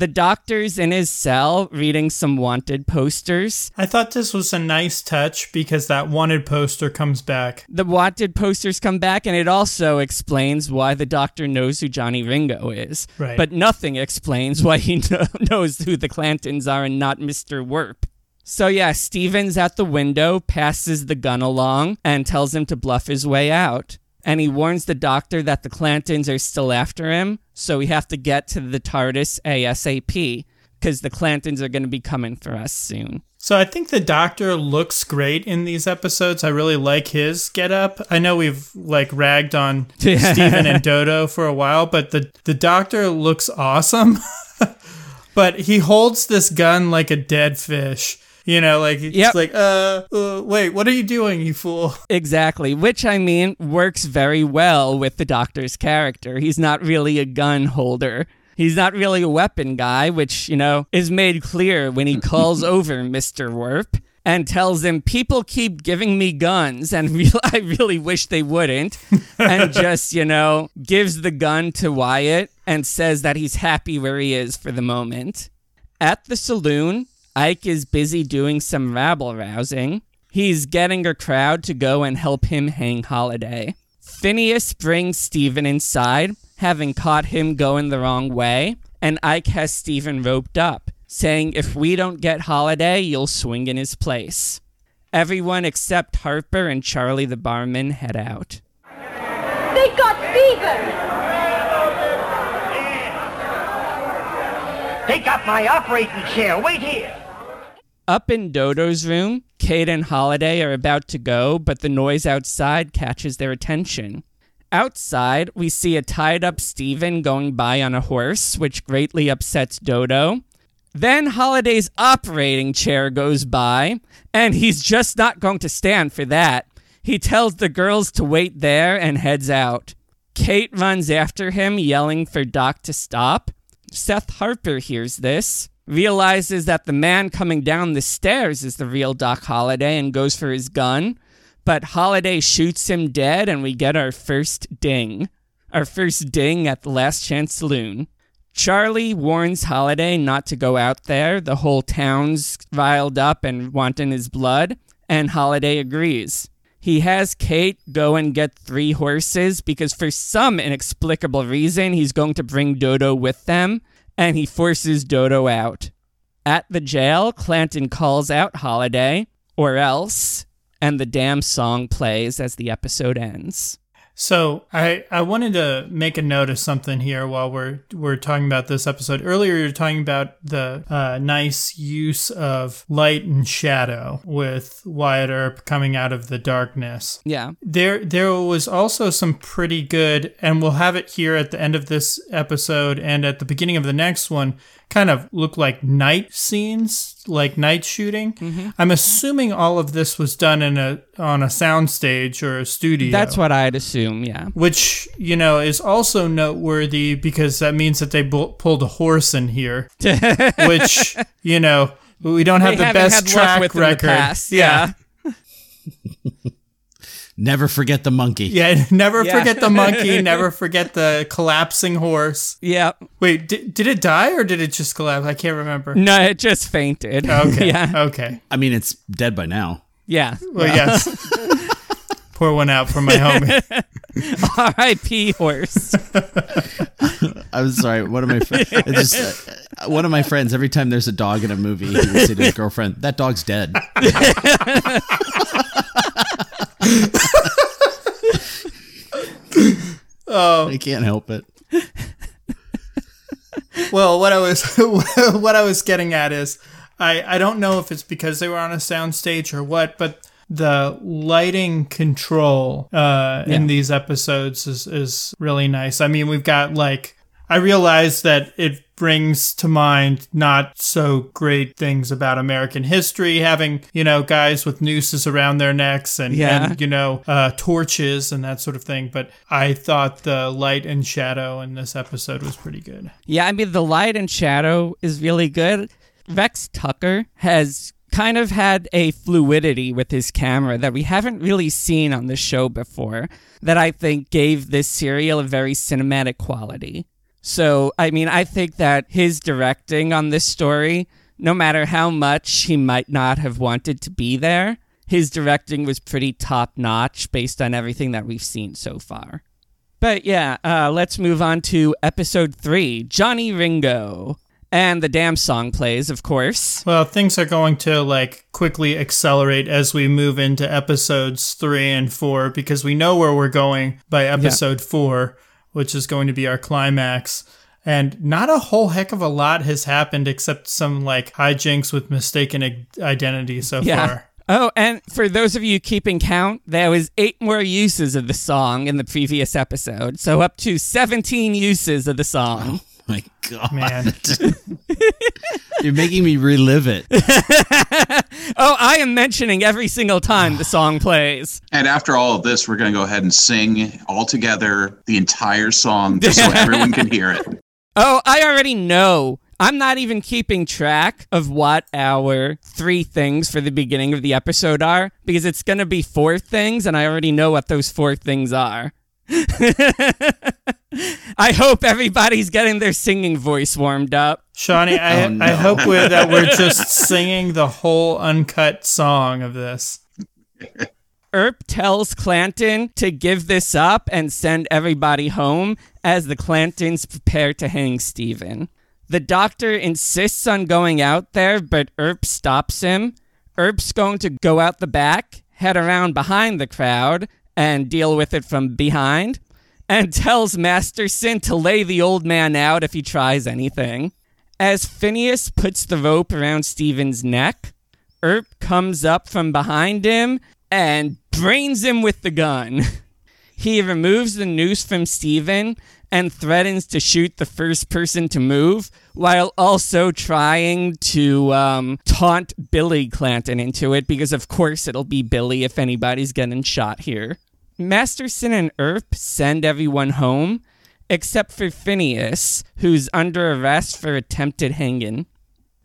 The doctor's in his cell reading some wanted posters. I thought this was a nice touch because that wanted poster comes back. The wanted posters come back, and it also explains why the doctor knows who Johnny Ringo is. Right. But nothing explains why he kno- knows who the Clantons are and not Mr. Werp. So, yeah, Stevens at the window passes the gun along and tells him to bluff his way out. And he warns the doctor that the Clantons are still after him, so we have to get to the TARDIS ASAP, because the Clantons are going to be coming for us soon. So I think the doctor looks great in these episodes. I really like his getup. I know we've like ragged on Steven and Dodo for a while, but the the doctor looks awesome. but he holds this gun like a dead fish. You know, like it's Yep. like, uh, uh, wait, what are you doing, you fool? Exactly, which I mean works very well with the doctor's character. He's not really a gun holder. He's not really a weapon guy, which, you know, is made clear when he calls over Mr. Werp and tells him, People keep giving me guns, and re- I really wish they wouldn't. and just, you know, gives the gun to Wyatt and says that he's happy where he is for the moment. At the saloon, Ike is busy doing some rabble rousing. He's getting a crowd to go and help him hang Holliday. Phineas brings Steven inside, having caught him going the wrong way, and Ike has Steven roped up, saying if we don't get Holliday, you'll swing in his place. Everyone except Harper and Charlie the barman head out. They got Steven! Take up my operating chair. Wait here. Up in Dodo's room, Kate and Holliday are about to go, but the noise outside catches their attention. Outside, we see a tied up Steven going by on a horse, which greatly upsets Dodo. Then Holliday's operating chair goes by, and he's just not going to stand for that. He tells the girls to wait there and heads out. Kate runs after him, yelling for Doc to stop. Seth Harper hears this, realizes that the man coming down the stairs is the real Doc Holliday, and goes for his gun. But Holliday shoots him dead, and we get our first ding. Our first ding at the Last Chance Saloon. Charlie warns Holliday not to go out there. The whole town's riled up and wanting his blood, and Holliday agrees. He has Kate go and get three horses because, for some inexplicable reason, he's going to bring Dodo with them, and he forces Dodo out. At the jail, Clanton calls out Holliday, or else, and the damn song plays as the episode ends. So I, I wanted to make a note of something here while we're we're talking about this episode. Earlier, you were talking about the uh, nice use of light and shadow with Wyatt Earp coming out of the darkness. Yeah. There there was also some pretty good, and we'll have it here at the end of this episode and at the beginning of the next one. Kind of look like night scenes, like night shooting. Mm-hmm. I'm assuming all of this was done in a on a soundstage or a studio. That's what I'd assume, yeah. which you know is also noteworthy because that means that they bu- pulled a horse in here, which you know we don't have They the best track with in the record. past, yeah. Never forget the monkey. Yeah, never Yeah. forget the monkey. Never forget the collapsing horse. Yeah. Wait, did, did it die or did it just collapse? I can't remember. No, it just fainted. Okay. yeah. Okay. I mean, it's dead by now. Yeah. Well, yes. Pour one out for my homie. R.I.P. horse. I was sorry. One of my fr- just uh, one of my friends. Every time there's a dog in a movie, he would say to his girlfriend, "That dog's dead." Oh. I can't help it. Well, what I was what I was getting at is I I don't know if it's because they were on a soundstage or what, but the lighting control uh, in these episodes is is really nice. I mean, we've got like I realize that it brings to mind not so great things about American history, having you know guys with nooses around their necks and, Yeah. and you know uh, torches and that sort of thing. But I thought the light and shadow in this episode was pretty good. Yeah, I mean, the light and shadow is really good. Rex Tucker has kind of had a fluidity with his camera that we haven't really seen on the show before, that I think gave this serial a very cinematic quality. So, I mean, I think that his directing on this story, no matter how much he might not have wanted to be there, his directing was pretty top notch based on everything that we've seen so far. But yeah, uh, let's move on to episode three Johnny Ringo. And the damn song plays, of course. Well, things are going to like quickly accelerate as we move into episodes three and four because we know where we're going by episode four, which is going to be our climax. And not a whole heck of a lot has happened except some like hijinks with mistaken identity so Yeah. far. Oh, and for those of you keeping count, there was eight more uses of the song in the previous episode. So up to 17 uses of the song. My God, Man. you're making me relive it. Oh, I am mentioning every single time the song plays. And after all of this, we're going to go ahead and sing all together the entire song just so everyone can hear it. Oh, I already know. I'm not even keeping track of what our three things for the beginning of the episode are because it's going to be four things, and I already know what those four things are. I hope everybody's getting their singing voice warmed up. Shawnee, I, Oh, no. I hope we're, that we're just singing the whole uncut song of this. Earp tells Clanton to give this up and send everybody home as the Clantons prepare to hang Steven. The doctor insists on going out there, but Earp stops him. Earp's going to go out the back, head around behind the crowd, and deal with it from behind, and tells Masterson to lay the old man out if he tries anything. As Phineas puts the rope around Steven's neck, Earp comes up from behind him and brains him with the gun. He removes the noose from Steven and threatens to shoot the first person to move while also trying to um, taunt Billy Clanton into it because, of course, it'll be Billy if anybody's getting shot here. Masterson and Earp send everyone home except for Phineas, who's under arrest for attempted hanging.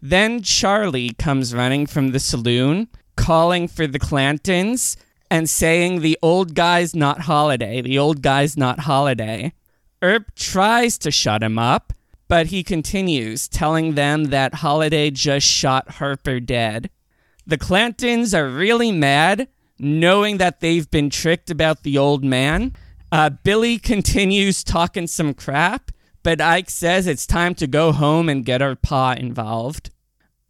Then Charlie comes running from the saloon, calling for the Clantons and saying the old guy's not Holliday, the old guy's not Holliday. Earp tries to shut him up, but he continues, telling them that Holliday just shot Harper dead. The Clantons are really mad, knowing that they've been tricked about the old man. Uh, Billy continues talking some crap, but Ike says it's time to go home and get our pa involved.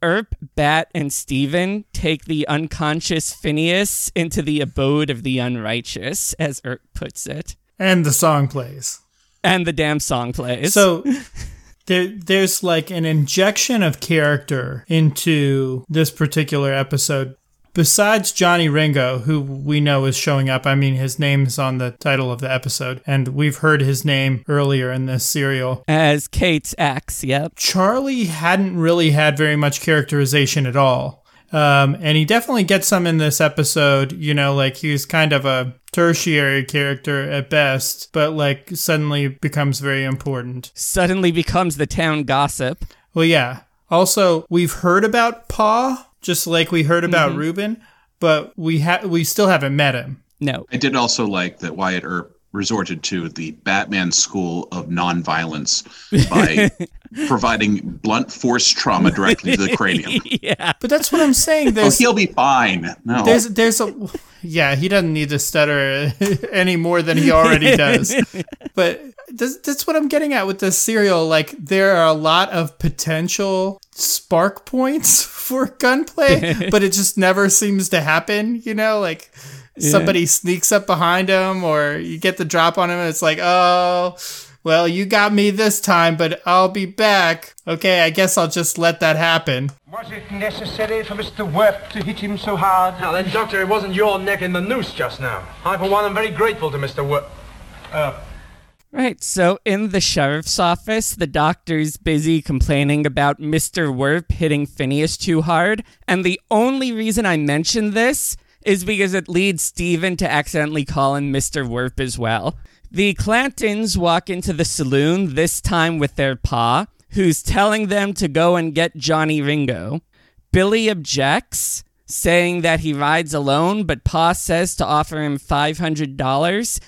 Earp, Bat, and Steven take the unconscious Phineas into the abode of the unrighteous, as Earp puts it. And the song plays. And the damn song plays. So there, there's like an injection of character into this particular episode besides Johnny Ringo, who we know is showing up, I mean, his name's on the title of the episode, and we've heard his name earlier in this serial. As Kate's ex, yep. Charlie hadn't really had very much characterization at all. Um, and he definitely gets some in this episode, you know, like he's kind of a tertiary character at best, but like suddenly becomes very important. Suddenly becomes the town gossip. Well, yeah. Also, we've heard about Pa, just like we heard about mm-hmm. Ruben, but we ha- we still haven't met him. No. I did also like that Wyatt Earp resorted to the Batman school of nonviolence by providing blunt force trauma directly to the cranium. yeah. But that's what I'm saying. Oh, he'll be fine. No. there's there's a yeah he doesn't need to stutter any more than he already does but that's, that's what i'm getting at with this serial like there are a lot of potential spark points for gunplay but it just never seems to happen you know like somebody sneaks up behind him or you get the drop on him and it's like oh well you got me this time but i'll be back okay i guess i'll just let that happen Was it necessary for Mr. Worp to hit him so hard? Now then, Doctor, it wasn't your neck in the noose just now. I, for one, am very grateful to Mr. Wo- uh, Right, so in the sheriff's office, the doctor's busy complaining about Mr. Werp hitting Phineas too hard, and the only reason I mention this is because it leads Steven to accidentally call him Mr. Werp as well. The Clantons walk into the saloon, this time with their pa, who's telling them to go and get Johnny Ringo. Billy objects, saying that he rides alone, but Pa says to offer him $500.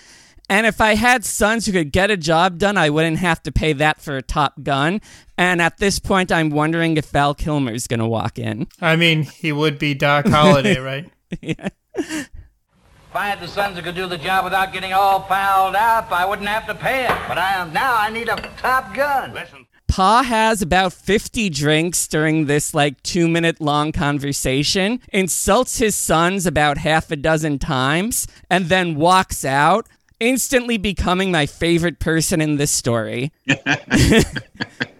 And if I had sons who could get a job done, I wouldn't have to pay that for a Top Gun. And at this point, I'm wondering if Val Kilmer's going to walk in. i mean he would be doc holliday right If I had the sons who could do the job without getting all fouled up, I wouldn't have to pay it. But I am now. I need a top gun. Listen. Pa has about 50 drinks during this like two minute long conversation, insults his sons about half a dozen times, and then walks out, instantly becoming my favorite person in this story.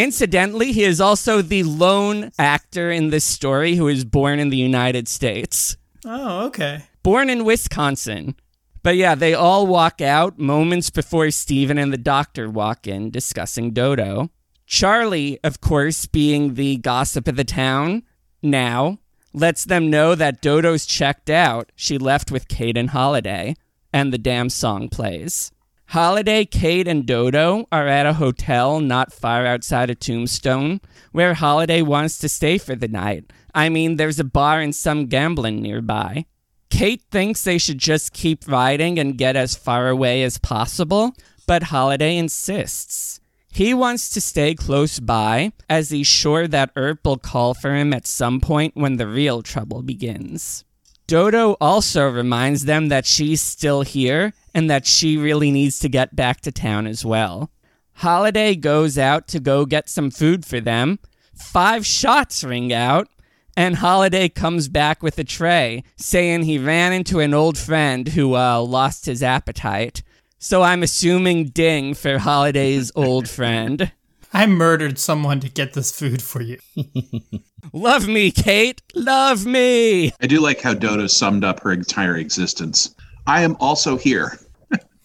Incidentally, he is also the lone actor in this story who is born in the United States. Oh, okay. Born in Wisconsin. But yeah, they all walk out moments before Steven and the doctor walk in discussing Dodo. Charlie, of course, being the gossip of the town now, lets them know that Dodo's checked out. She left with Kate and Holliday, and the damn song plays. Holliday, Kate, and Dodo are at a hotel not far outside of Tombstone, where Holliday wants to stay for the night. I mean, there's a bar and some gambling nearby. Kate thinks they should just keep riding and get as far away as possible, but Holliday insists. He wants to stay close by, as he's sure that Earp will call for him at some point when the real trouble begins. Dodo also reminds them that she's still here and that she really needs to get back to town as well. Holliday goes out to go get some food for them. Five shots ring out, and Holliday comes back with a tray, saying he ran into an old friend who uh, lost his appetite. So I'm assuming ding for Holliday's old friend. I murdered someone to get this food for you. Love me, Kate. Love me. I do like how Dodo summed up her entire existence. I am also here.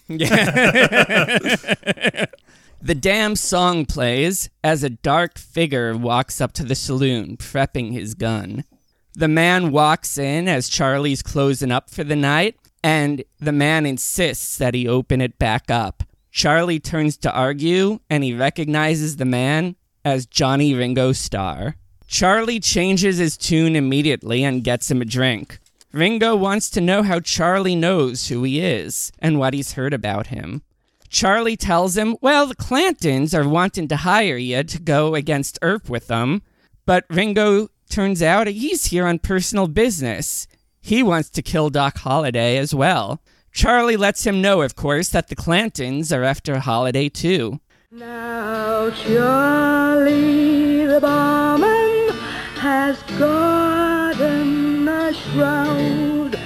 The damn song plays as a dark figure walks up to the saloon, prepping his gun. The man walks in as Charlie's closing up for the night, and the man insists that he open it back up. Charlie turns to argue, and he recognizes the man as Johnny Ringo Starr. Charlie changes his tune immediately and gets him a drink. Ringo wants to know how Charlie knows who he is and what he's heard about him. Charlie tells him, Well, the Clantons are wanting to hire you to go against Earp with them. But Ringo turns out he's here on personal business. He wants to kill Doc Holliday as well. Charlie lets him know, of course, that the Clantons are after Holliday too. Now Charlie the barman has gotten a shroud.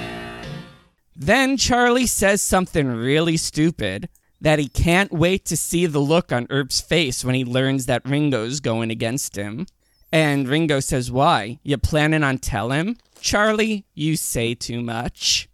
Then Charlie says something really stupid that he can't wait to see the look on Earp's face when he learns that Ringo's going against him. And Ringo says, Why? You planning on tell him? Charlie, you say too much.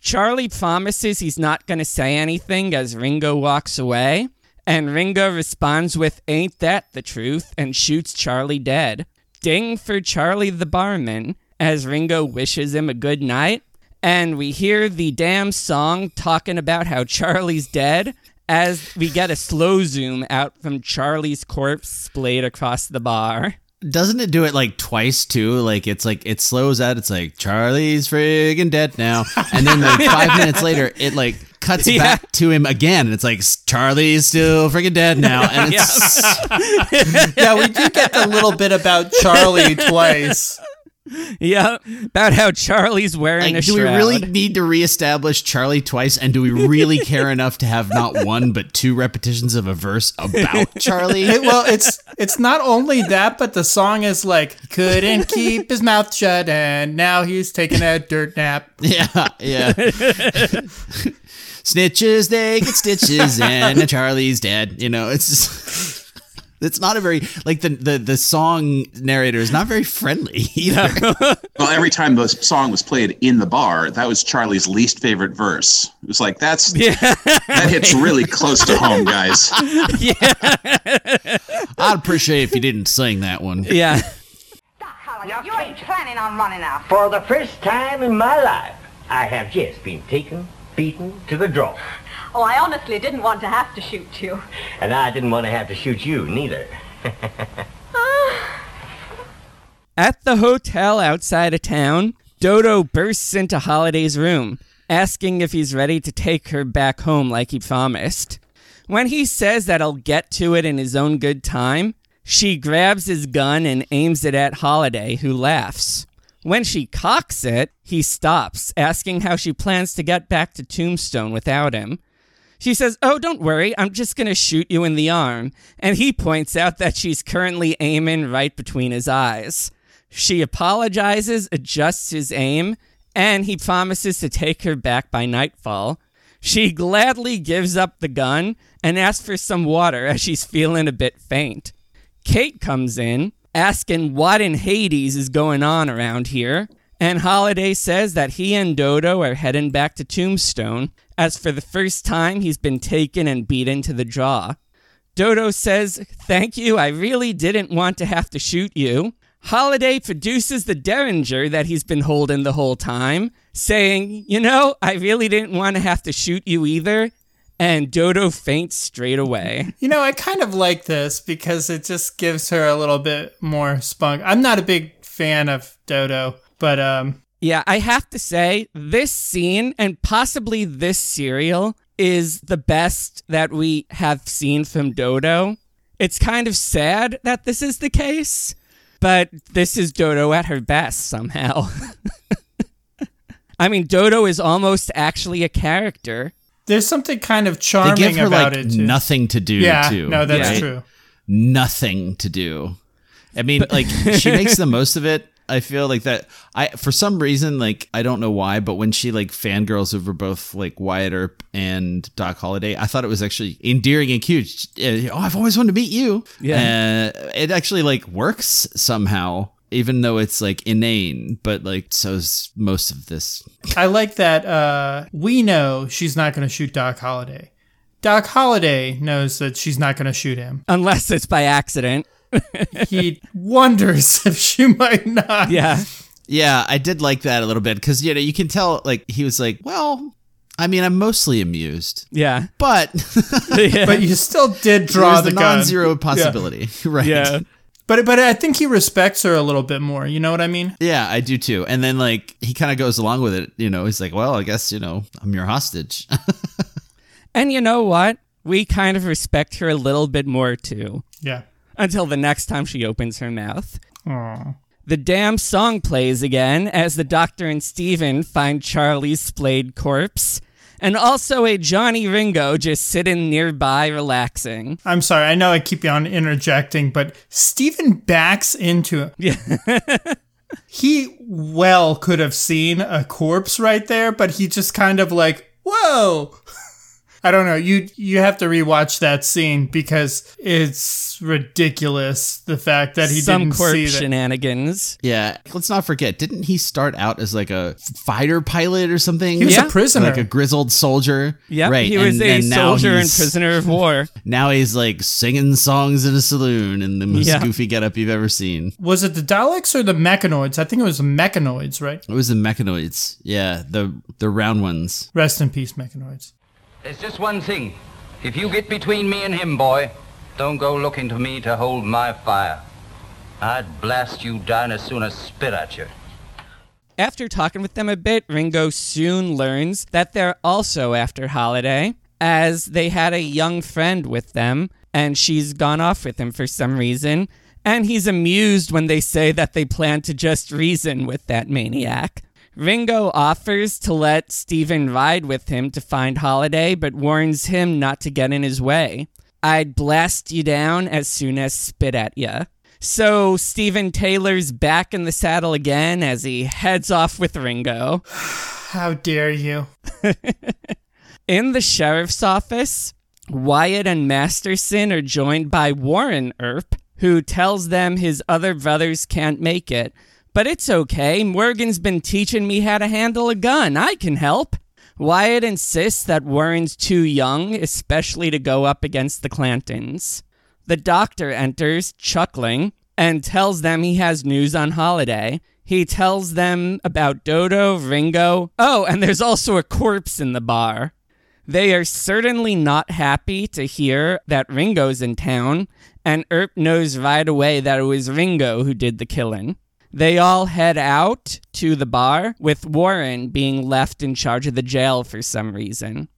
Charlie promises he's not going to say anything as Ringo walks away, and Ringo responds with, Ain't that the truth? and shoots Charlie dead. Ding for Charlie the barman as Ringo wishes him a good night, and we hear the damn song talking about how Charlie's dead as we get a slow zoom out from Charlie's corpse splayed across the bar. Doesn't it do it like twice too? Like it's like it slows out. It's like Charlie's friggin' dead now, and then like five minutes later, it like cuts Yeah. back to him again, and it's like Charlie's still friggin' dead now, and it's yeah, we do get the little bit about Charlie twice. Yeah, about how Charlie's wearing like, a do we really need to reestablish Charlie twice? And do we really care enough to have not one but two repetitions of a verse about Charlie? It- well, it's it's not only that, but the song is like couldn't keep his mouth shut, and now he's taking a dirt nap. Yeah, yeah. Snitches, they get stitches, and Charlie's dead. You know, it's just, it's not a very like the, the the song narrator is not very friendly either. Well, every time the song was played in the bar, that was Charlie's least favorite verse. It was like that's yeah. that hits really close to home, guys. Yeah, I'd appreciate if you didn't sing that one. Yeah. Holliday, you ain't planning on running out. For the first time in my life, I have just been taken, beaten to the draw. Oh, I honestly didn't want to have to shoot you. And I didn't want to have to shoot you, neither. At the hotel outside of town, Dodo bursts into Holliday's room, asking if he's ready to take her back home like he promised. When he says that he'll get to it in his own good time, she grabs his gun and aims it at Holliday, who laughs. When she cocks it, he stops, asking how she plans to get back to Tombstone without him. She says, Oh, don't worry, I'm just gonna shoot you in the arm. And he points out that she's currently aiming right between his eyes. She apologizes, adjusts his aim, and he promises to take her back by nightfall. She gladly gives up the gun and asks for some water as she's feeling a bit faint. Kate comes in, asking what in Hades is going on around here, and Holliday says that he and Dodo are heading back to Tombstone, as for the first time he's been taken and beaten to the jaw. Dodo says, Thank you, I really didn't want to have to shoot you. Holliday produces the derringer that he's been holding the whole time, saying, You know, I really didn't want to have to shoot you either. And Dodo faints straight away. You know, I kind of like this because it just gives her a little bit more spunk. I'm not a big fan of Dodo, but um, Yeah, I have to say, this scene and possibly this serial is the best that we have seen from Dodo. It's kind of sad that this is the case, but this is Dodo at her best somehow. I mean, Dodo is almost actually a character. there's something kind of They charming give her about like it. Too. nothing to do. Yeah, too, no, that's right? true. Nothing to do. I mean, like she makes the most of it. I feel like that. I for some reason, like I don't know why, but when she like fangirls over both like Wyatt Earp and Doc Holliday, I thought it was actually endearing and cute. Uh, Oh, I've always wanted to meet you. Yeah. uh, it actually like works somehow, even though it's like inane. But like so's most of this. I like that uh, we know she's not going to shoot Doc Holliday. Doc Holliday knows that she's not going to shoot him. Unless it's by accident. He wonders if she might not. Yeah. Yeah, I did like that a little bit because you know you can tell like he was like, well, I mean, I'm mostly amused, Yeah. but. But you still did draw the, the non-zero possibility, right? Yeah. But but I think he respects her a little bit more. You know what I mean? Yeah, I do too. And then like he kind of goes along with it. You know, he's like, well, I guess you know I'm your hostage. And you know what? We kind of respect her a little bit more too. Yeah. Until the next time she opens her mouth. Aw. The damn song plays again as the doctor and Steven find Charlie's splayed corpse. And also a Johnny Ringo just sitting nearby relaxing. I'm sorry. I know I keep on interjecting, but Steven backs into it. Yeah. He well could have seen a corpse right there, but he just kind of like, whoa. I don't know. You you have to rewatch that scene because it's ridiculous. The fact that he Some didn't court see that. shenanigans. Yeah, let's not forget. Didn't he start out as like a fighter pilot or something? He was Yeah. a prisoner. like a grizzled soldier. Yep, right. he was and, a and soldier and prisoner of war. Now he's like singing songs in a saloon in the most Yeah. goofy getup you've ever seen. was it the Daleks or the Mechanoids? I think it was the Mechanoids, right? It was the mechanoids. Yeah, the the round ones. Rest in peace, Mechanoids. There's just one thing. If you get between me and him, boy, don't go looking to me to hold my fire. I'd blast you down as soon as spit at you. After talking with them a bit, Ringo soon learns that they're also after Holliday, as they had a young friend with them, and she's gone off with him for some reason. And he's amused when they say that they plan to just reason with that maniac. Ringo offers to let Steven ride with him to find Holliday, but warns him not to get in his way. I'd blast you down as soon as spit at ya. So Steven Taylor's back in the saddle again as he heads off with Ringo. How dare you? In the sheriff's office, Wyatt and Masterson are joined by Warren Earp, who tells them his other brothers can't make it. But it's okay, Morgan's been teaching me how to handle a gun. I can help. Wyatt insists that Warren's too young, especially to go up against the Clantons. The doctor enters, chuckling, and tells them he has news on Holliday. He tells them about Dodo, Ringo. Oh, and there's also a corpse in the bar. They are certainly not happy to hear that Ringo's in town, and Earp knows right away that it was Ringo who did the killing. They all head out to the bar, with Warren being left in charge of the jail for some reason.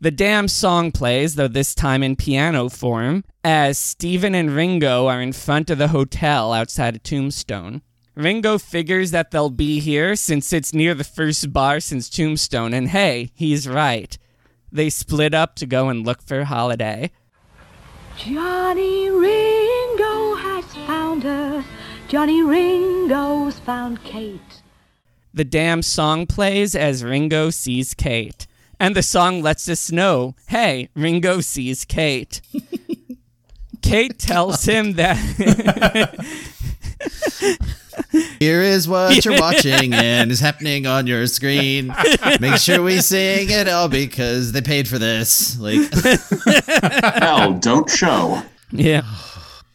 The damn song plays, though this time in piano form, as Steven and Ringo are in front of the hotel outside of Tombstone. Ringo figures that they'll be here since it's near the first bar since Tombstone, and hey, he's right. They split up to go and look for Holliday. Johnny Ringo has found her. Johnny Ringo's found Kate. The damn song plays as Ringo sees Kate. And the song lets us know hey, Ringo sees Kate. Kate tells him that. Here is what you're watching and is happening on your screen. Make sure we sing it all because they paid for this. Like Hell, don't show. Yeah.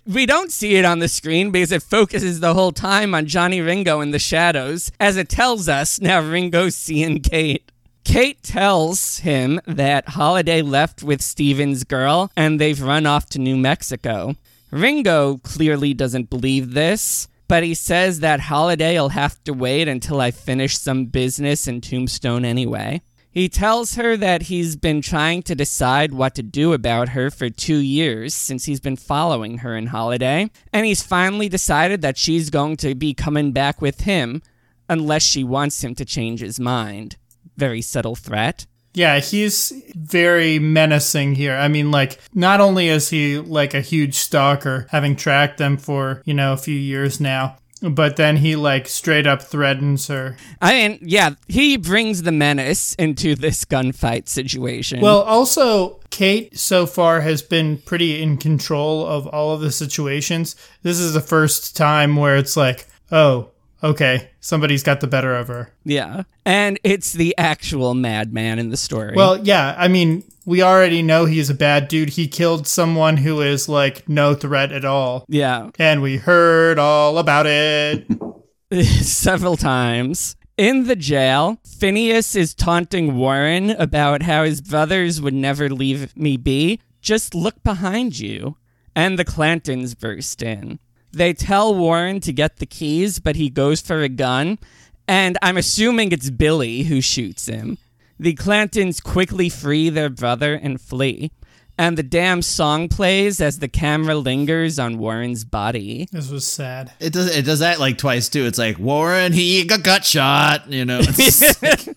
We don't see it on the screen because it focuses the whole time on Johnny Ringo in the shadows, as it tells us now Ringo's seeing Kate. Kate tells him that Holliday left with Steven's girl and they've run off to New Mexico. Ringo clearly doesn't believe this, but he says that Holliday'll have to wait until I finish some business in Tombstone anyway. He tells her that he's been trying to decide what to do about her for two years since he's been following her in Holliday, and he's finally decided that she's going to be coming back with him unless she wants him to change his mind. Very subtle threat. Yeah, he's very menacing here. I mean, like, not only is he like a huge stalker, having tracked them for, you know, a few years now, but then he like straight up threatens her. I mean, yeah, he brings the menace into this gunfight situation. Well, also, Kate so far has been pretty in control of all of the situations. This is the first time where it's like, oh, okay, somebody's got the better of her. yeah. And it's the actual madman in the story. Well, yeah, I mean, we already know he's a bad dude. He killed someone who is like no threat at all. yeah. And we heard all about it. several times. In the jail, Phineas is taunting Warren about how his brothers would never leave me be. Just look behind you. And the Clantons burst in. They tell Warren to get the keys, but he goes for a gun, and I'm assuming it's Billy who shoots him. The Clantons quickly free their brother and flee, and the damn song plays as the camera lingers on Warren's body. This was sad. it does it does that like twice too. It's like Warren, he got gut shot. You know. It's like-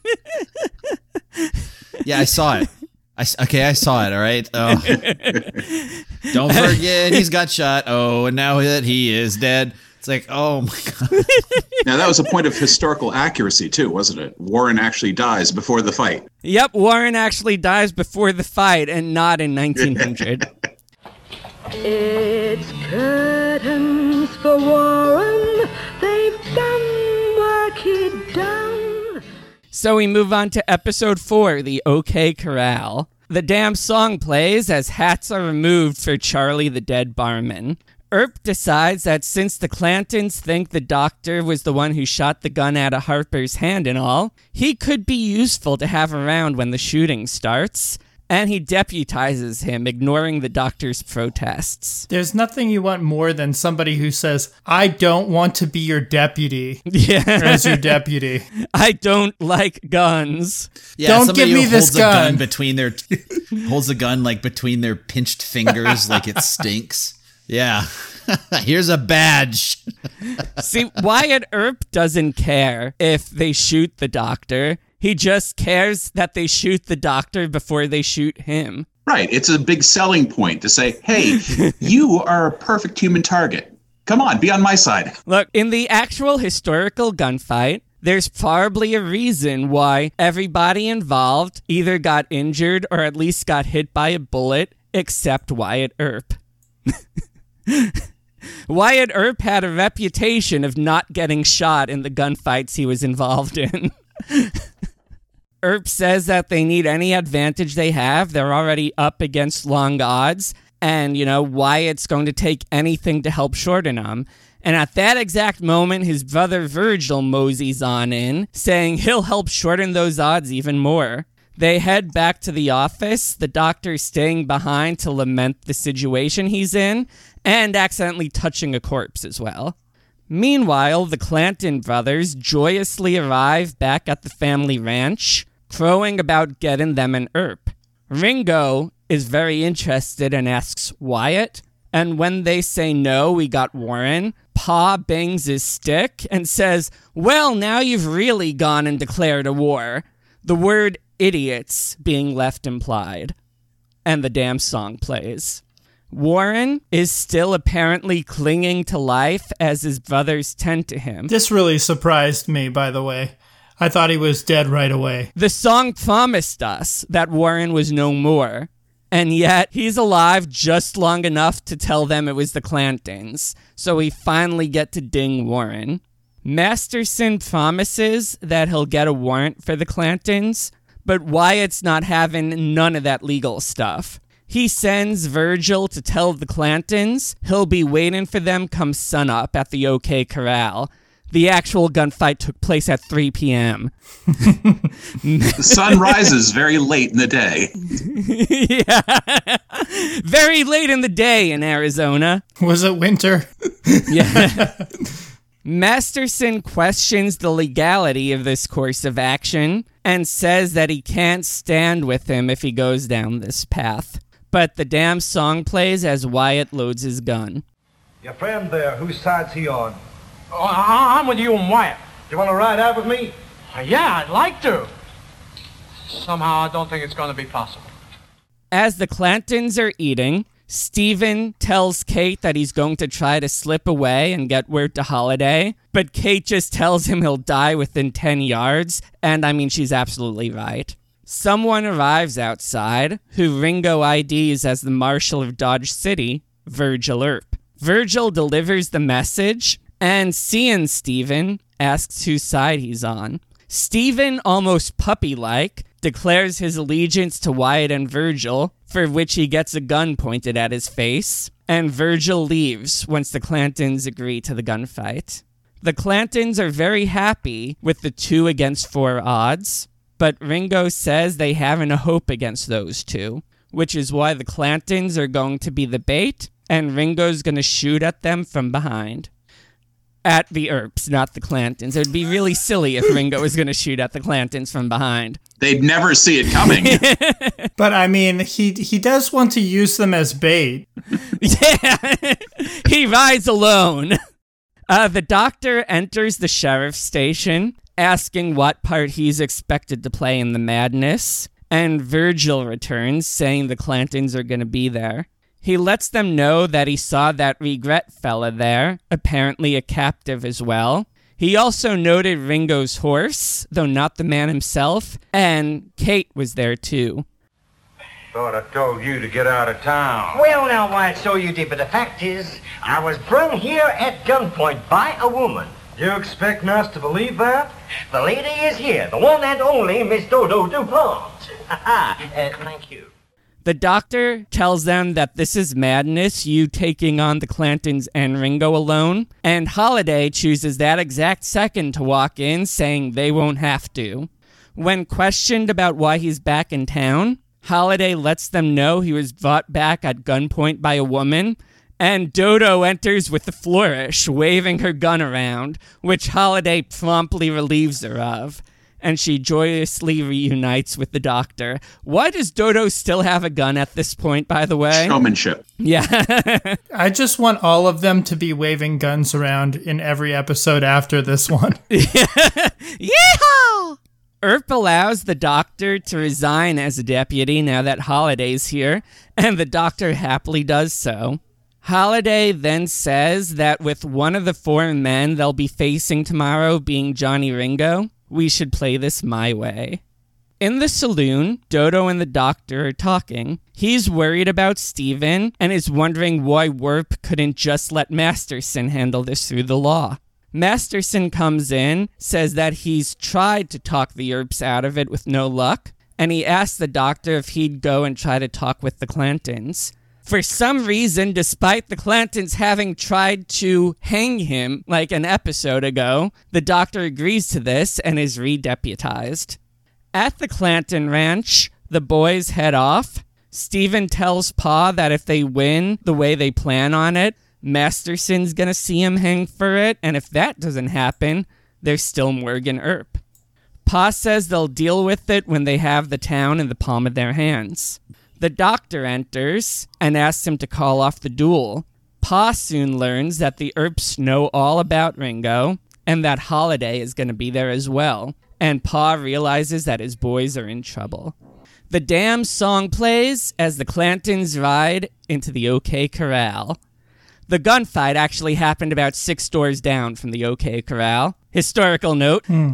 yeah, I saw it. I s okay, I saw it. All right. Oh. Don't forget, he's got shot. Oh, and now that he is dead, It's like, oh my god. Now that was a point of historical accuracy too, wasn't it? Warren actually dies before the fight. Yep, Warren actually dies before the fight and not in 1900. It's curtains for Warren. They've done work he'd done. so we move on to episode 4, the OK Corral. The damn song plays as hats are removed for Charlie the dead barman. Earp decides that since the Clantons think the doctor was the one who shot the gun out of Harper's hand and all, he could be useful to have around when the shooting starts. And he deputizes him, ignoring the doctor's protests. There's nothing you want more than somebody who says, I don't want to be your deputy Yeah. as your deputy. I don't like guns. Yeah, Don't somebody give me who this holds a gun gun. between their holds a gun like between their pinched fingers like it stinks. Yeah. Here's a badge. See, Wyatt Earp doesn't care if they shoot the doctor. He just cares that they shoot the doctor before they shoot him. Right. It's a big selling point to say, hey, you are a perfect human target. Come on, be on my side. Look, in the actual historical gunfight, there's probably a reason why everybody involved either got injured or at least got hit by a bullet, except Wyatt Earp. Wyatt Earp had a reputation of not getting shot in the gunfights he was involved in. Earp says that they need any advantage they have. They're already up against long odds. And, you know, Wyatt's going to take anything to help shorten them. And at that exact moment, his brother Virgil moseys on in, saying he'll help shorten those odds even more. They head back to the office, the doctor staying behind to lament the situation he's in, and accidentally touching a corpse as well. Meanwhile, the Clanton brothers joyously arrive back at the family ranch, crowing about getting them an Earp. Ringo is very interested and asks Wyatt, and when they say no, we got Warren, Pa bangs his stick and says, Well, now you've really gone and declared a war. The word idiots being left implied. And the damn song plays. Warren is still apparently clinging to life as his brothers tend to him. This really surprised me, by the way. I thought he was dead right away. The song promised us that Warren was no more, and yet he's alive just long enough to tell them it was the Clantons, so we finally get to ding Warren. Masterson promises that he'll get a warrant for the Clantons, but Wyatt's not having none of that legal stuff. He sends Virgil to tell the Clantons he'll be waiting for them come sunup at the OK Corral. The actual gunfight took place at 3 p.m. The sun rises very late in the day. yeah. Very late in the day in Arizona. Was it winter? Yeah. Masterson questions the legality of this course of action and says that he can't stand with him if he goes down this path. But the damn song plays as Wyatt loads his gun. Your friend there, whose side's he on? Oh, I- I'm with you and Wyatt. You want to ride out with me? Uh, yeah, I'd like to. Somehow I don't think it's going to be possible. As the Clantons are eating, Steven tells Kate that he's going to try to slip away and get word to Holiday, but Kate just tells him he'll die within 10 yards, and I mean, she's absolutely right. Someone arrives outside who Ringo IDs as the Marshal of Dodge City, Virgil Earp. Virgil delivers the message, and seeing Steven, asks whose side he's on. Steven, almost puppy like, declares his allegiance to Wyatt and Virgil, for which he gets a gun pointed at his face, and Virgil leaves once the Clantons agree to the gunfight. The Clantons are very happy with the two against four odds, but Ringo says they haven't a hope against those two, which is why the Clantons are going to be the bait, and Ringo's going to shoot at them from behind. At the Earps, not the Clantons. It would be really silly if Ringo was going to shoot at the Clantons from behind. They'd never see it coming. But I mean, he he does want to use them as bait. Yeah, he rides alone. Uh, the doctor enters the sheriff's station, asking what part he's expected to play in the madness, and Virgil returns, saying the Clantons are going to be there. He lets them know that he saw that regret fella there, apparently a captive as well. He also noted Ringo's horse, though not the man himself, and Kate was there too. Thought I told you to get out of town. Well, now, why, it's so you did, but the fact is, I was brung here at gunpoint by a woman. You expect us to believe that? The lady is here, the one and only Miss Dodo DuPont. uh, thank you. The doctor tells them that this is madness, you taking on the Clantons and Ringo alone, and Holliday chooses that exact second to walk in, saying they won't have to. When questioned about why he's back in town, Holliday lets them know he was brought back at gunpoint by a woman, and Dodo enters with a flourish, waving her gun around, which Holliday promptly relieves her of. And she joyously reunites with the doctor. Why does Dodo still have a gun at this point, by the way? Showmanship. Yeah. I just want all of them to be waving guns around in every episode after this one. Yeehaw! Earp allows the doctor to resign as a deputy now that Holliday's here, and the doctor happily does so. Holliday then says that with one of the four men they'll be facing tomorrow being Johnny Ringo, we should play this my way. In the saloon, Dodo and the doctor are talking. He's worried about Steven and is wondering why Earp couldn't just let Masterson handle this through the law. Masterson comes in, says that he's tried to talk the Earps out of it with no luck, and he asks the doctor if he'd go and try to talk with the Clantons. For some reason, despite the Clantons having tried to hang him like an episode ago, the doctor agrees to this and is redeputized. At the Clanton Ranch, the boys head off. Steven tells Pa that if they win the way they plan on it, Masterson's gonna see him hang for it, and if that doesn't happen, there's still Morgan Earp. Pa says they'll deal with it when they have the town in the palm of their hands. The doctor enters and asks him to call off the duel. Pa soon learns that the Earps know all about Ringo and that Holliday is going to be there as well, and Pa realizes that his boys are in trouble. The damn song plays as the Clantons ride into the OK Corral. The gunfight actually happened about six doors down from the OK Corral. Historical note hmm.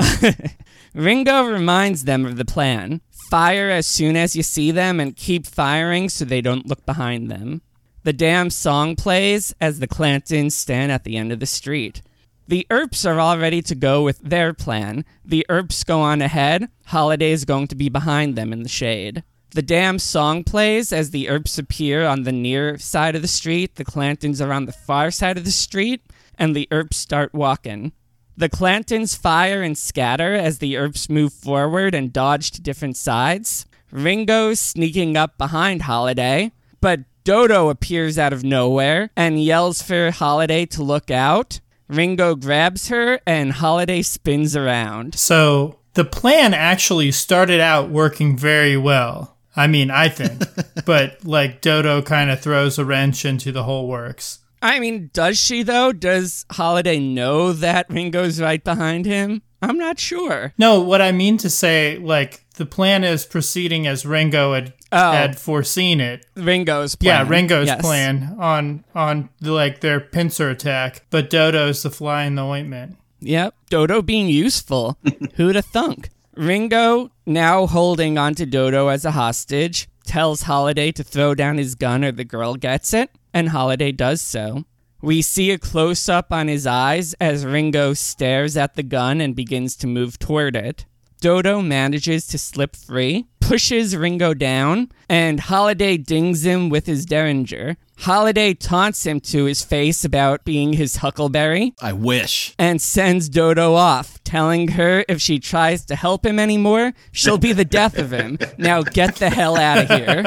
Ringo reminds them of the plan fire as soon as you see them and keep firing so they don't look behind them. The damn song plays as the Clantons stand at the end of the street. The Earps are all ready to go with their plan. The Earps go on ahead, Holliday is going to be behind them in the shade. The damn song plays as the Earps appear on the near side of the street, the Clantons are on the far side of the street, and the Earps start walking. The Clantons fire and scatter as the Earps move forward and dodge to different sides. Ringo sneaking up behind Holliday, but Dodo appears out of nowhere and yells for Holliday to look out. Ringo grabs her and Holliday spins around. So the plan actually started out working very well. I mean, I think. but like Dodo kind of throws a wrench into the whole works. I mean, does she though? Does Holliday know that Ringo's right behind him? I'm not sure. No, what I mean to say, like, the plan is proceeding as Ringo had Oh. had foreseen it. Ringo's plan. Yeah, Ringo's Yes. plan on on the, like their pincer attack, but Dodo's the fly in the ointment. Yep, Dodo being useful. Who'da thunk? Ringo, now holding onto Dodo as a hostage, tells Holliday to throw down his gun or the girl gets it, and Holliday does so. We see a close up on his eyes as Ringo stares at the gun and begins to move toward it. Dodo manages to slip free, pushes Ringo down, and Holliday dings him with his derringer. Holiday taunts him to his face about being his huckleberry I wish. and sends Dodo off, telling her if she tries to help him anymore, she'll be the death of him. Now get the hell out of here.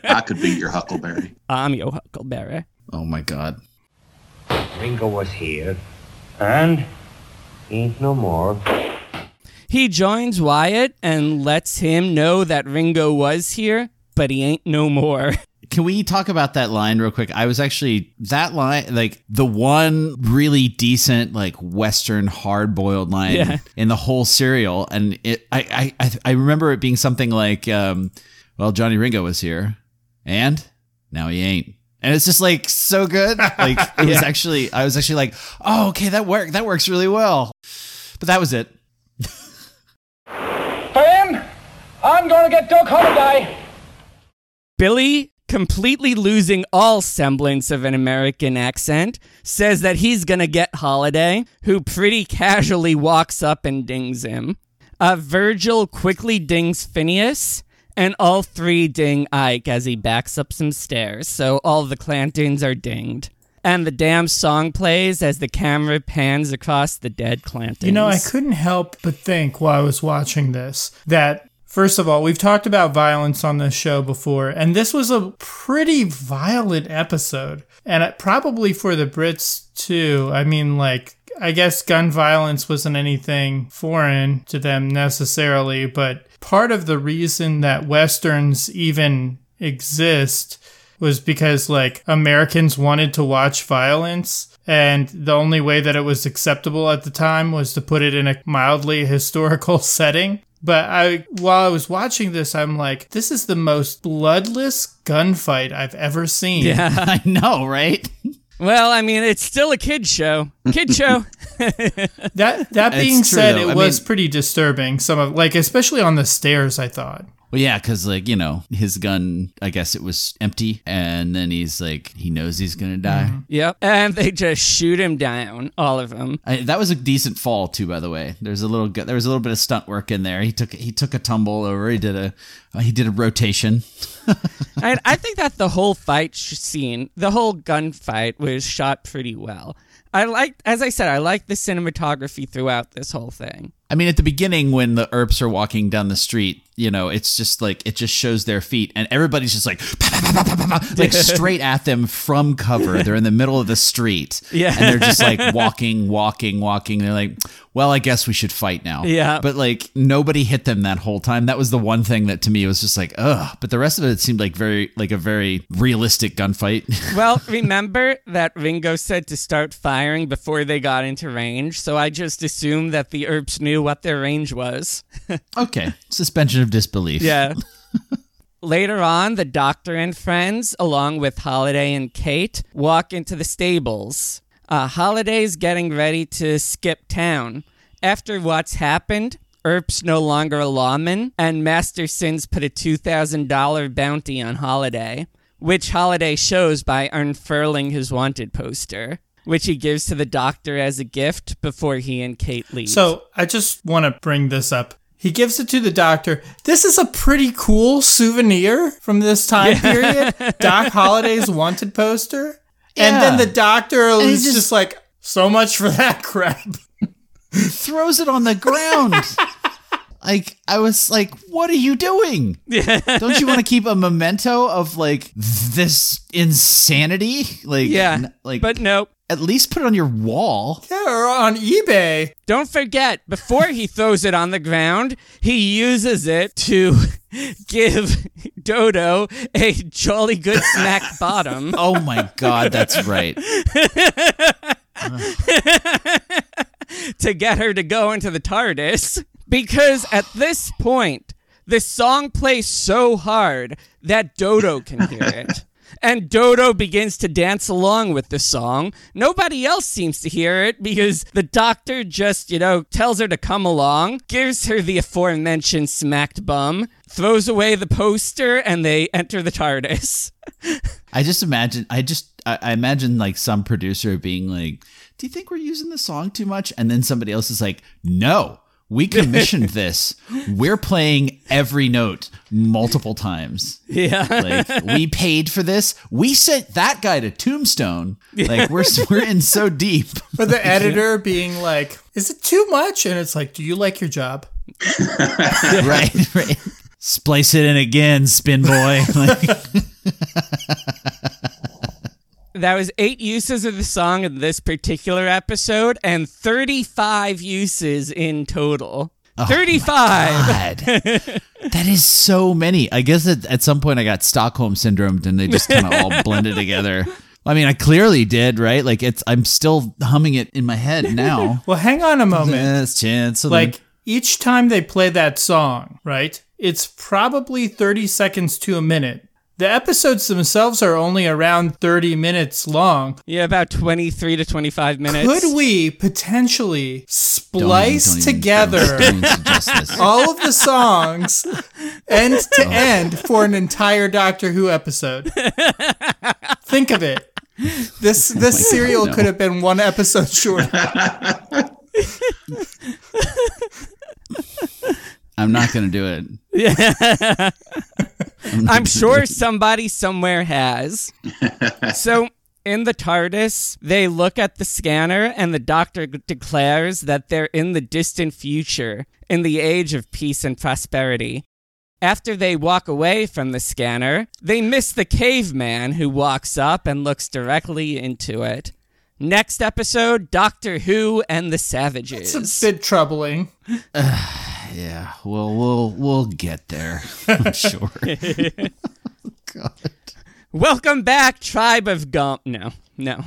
I could be your Huckleberry. I'm your huckleberry. Oh my god. Ringo was here, and ain't no more. He joins Wyatt and lets him know that Ringo was here, but he ain't no more. Can we talk about that line real quick? I was actually that line, like the one really decent, like Western hard boiled line Yeah. in the whole serial, and it. I, I I remember it being something like, um, "Well, Johnny Ringo was here, and now he ain't. And it's just like so good. Like it was actually, I was actually like, oh, okay, that worked. That works really well. But that was it. Fan, I'm gonna get Doc Holliday. Billy, completely losing all semblance of an American accent, says that he's gonna get Holliday, who pretty casually walks up and dings him. Uh, Virgil quickly dings Phineas, and all three ding Ike as he backs up some stairs, so all the Clantons are dinged. And the damn song plays as the camera pans across the dead Clantons. You know, I couldn't help but think while I was watching this that, first of all, we've talked about violence on this show before, and this was a pretty violent episode. And probably for the Brits, too. I mean, like, I guess gun violence wasn't anything foreign to them necessarily, but part of the reason that Westerns even exist was because like Americans wanted to watch violence and the only way that it was acceptable at the time was to put it in a mildly historical setting. But I while I was watching this I'm like this is the most bloodless gunfight I've ever seen. Yeah. I know, right? Well, I mean, it's still a kid show. Kid show. That that being true, said, though. it I was mean- pretty disturbing. Some of like especially on the stairs, I thought. Well, yeah, because like you know, his gun. I guess it was empty, and then he's like, he knows he's gonna die. Yep. And they just shoot him down, all of them. I, that was a decent fall too, by the way. There's a little, there was a little bit of stunt work in there. He took, he took a tumble over. He did a, uh, he did a rotation. And I think that the whole fight scene, the whole gunfight, was shot pretty well. I like, as I said, I like the cinematography throughout this whole thing. I mean, at the beginning when the Earps are walking down the street, you know, it's just like it just shows their feet, and everybody's just like, "Pa, pa, pa, pa, pa, pa," like straight at them from cover. They're in the middle of the street, Yeah. and they're just like walking, walking, walking. They're like, well, I guess we should fight now. Yeah. but like nobody hit them that whole time. That was the one thing that to me was just like, ugh. But the rest of it seemed like very, like a very realistic gunfight. Well, remember that Ringo said to start firing before they got into range, so I just assumed that the Earps knew what their range was. okay, suspension of disbelief. Yeah. Later on, the doctor and friends, along with Holliday and Kate, walk into the stables. Uh, Holliday's getting ready to skip town. After what's happened, Earp's no longer a lawman, and Masterson's put a $2,000 bounty on Holliday, which Holliday shows by unfurling his wanted poster, which he gives to the doctor as a gift before he and Kate leave. So I just want to bring this up. He gives it to the doctor. This is a pretty cool souvenir from this time period. Doc Holliday's wanted poster. And then the doctor was just- just, like, so much for that crap. throws it on the ground. like I was like, "What are you doing? Don't you want to keep a memento of like this insanity? Like, yeah, n- like, but nope. at least put it on your wall." Yeah, or on eBay. Don't forget, before he throws it on the ground, he uses it to give Dodo a jolly good smack bottom. Oh my god, that's right. to get her to go into the TARDIS. Because at this point, the song plays so hard that Dodo can hear it. And Dodo begins to dance along with the song. Nobody else seems to hear it because the doctor just, you know, tells her to come along, gives her the aforementioned smacked bum, throws away the poster, and they enter the TARDIS. I just imagine. I just. I, I imagine like some producer being like, "Do you think we're using the song too much?" And then somebody else is like, "No." We commissioned this. We're playing every note multiple times. Yeah. Like we paid for this. We sent that guy to Tombstone. Like we're we're in so deep. For the editor being like, is it too much? And it's like, do you like your job? right, right. Splice it in again, spin boy. Like, That was eight uses of the song in this particular episode and 35 uses in total. 35! That is so many. I guess at, at some point I got Stockholm syndrome and they just kind of all blended together. I mean, I clearly did, right? Like it's I'm still humming it in my head now. Well, hang on a moment. Last chance. Like each time they play that song, right? It's probably 30 seconds to a minute The episodes themselves are only around 30 minutes long. Yeah, about 23 to 25 minutes. Could we potentially splice don't even- together don't even suggest all of the songs end to oh. end for an entire Doctor Who episode? Think of it. This oh this Oh my God, serial no. could have been one episode shorter. I'm not going to do it. Yeah. I'm not I'm gonna sure somebody somewhere has. so in the TARDIS, they look at the scanner and the doctor declares that they're in the distant future, in the age of peace and prosperity. After they walk away from the scanner, they miss the caveman who walks up and looks directly into it. Next episode Doctor Who and the Savages. It's a bit troubling. Yeah, we'll we'll we'll get there. I'm sure. God. Welcome back, Tribe of Gump. No, no.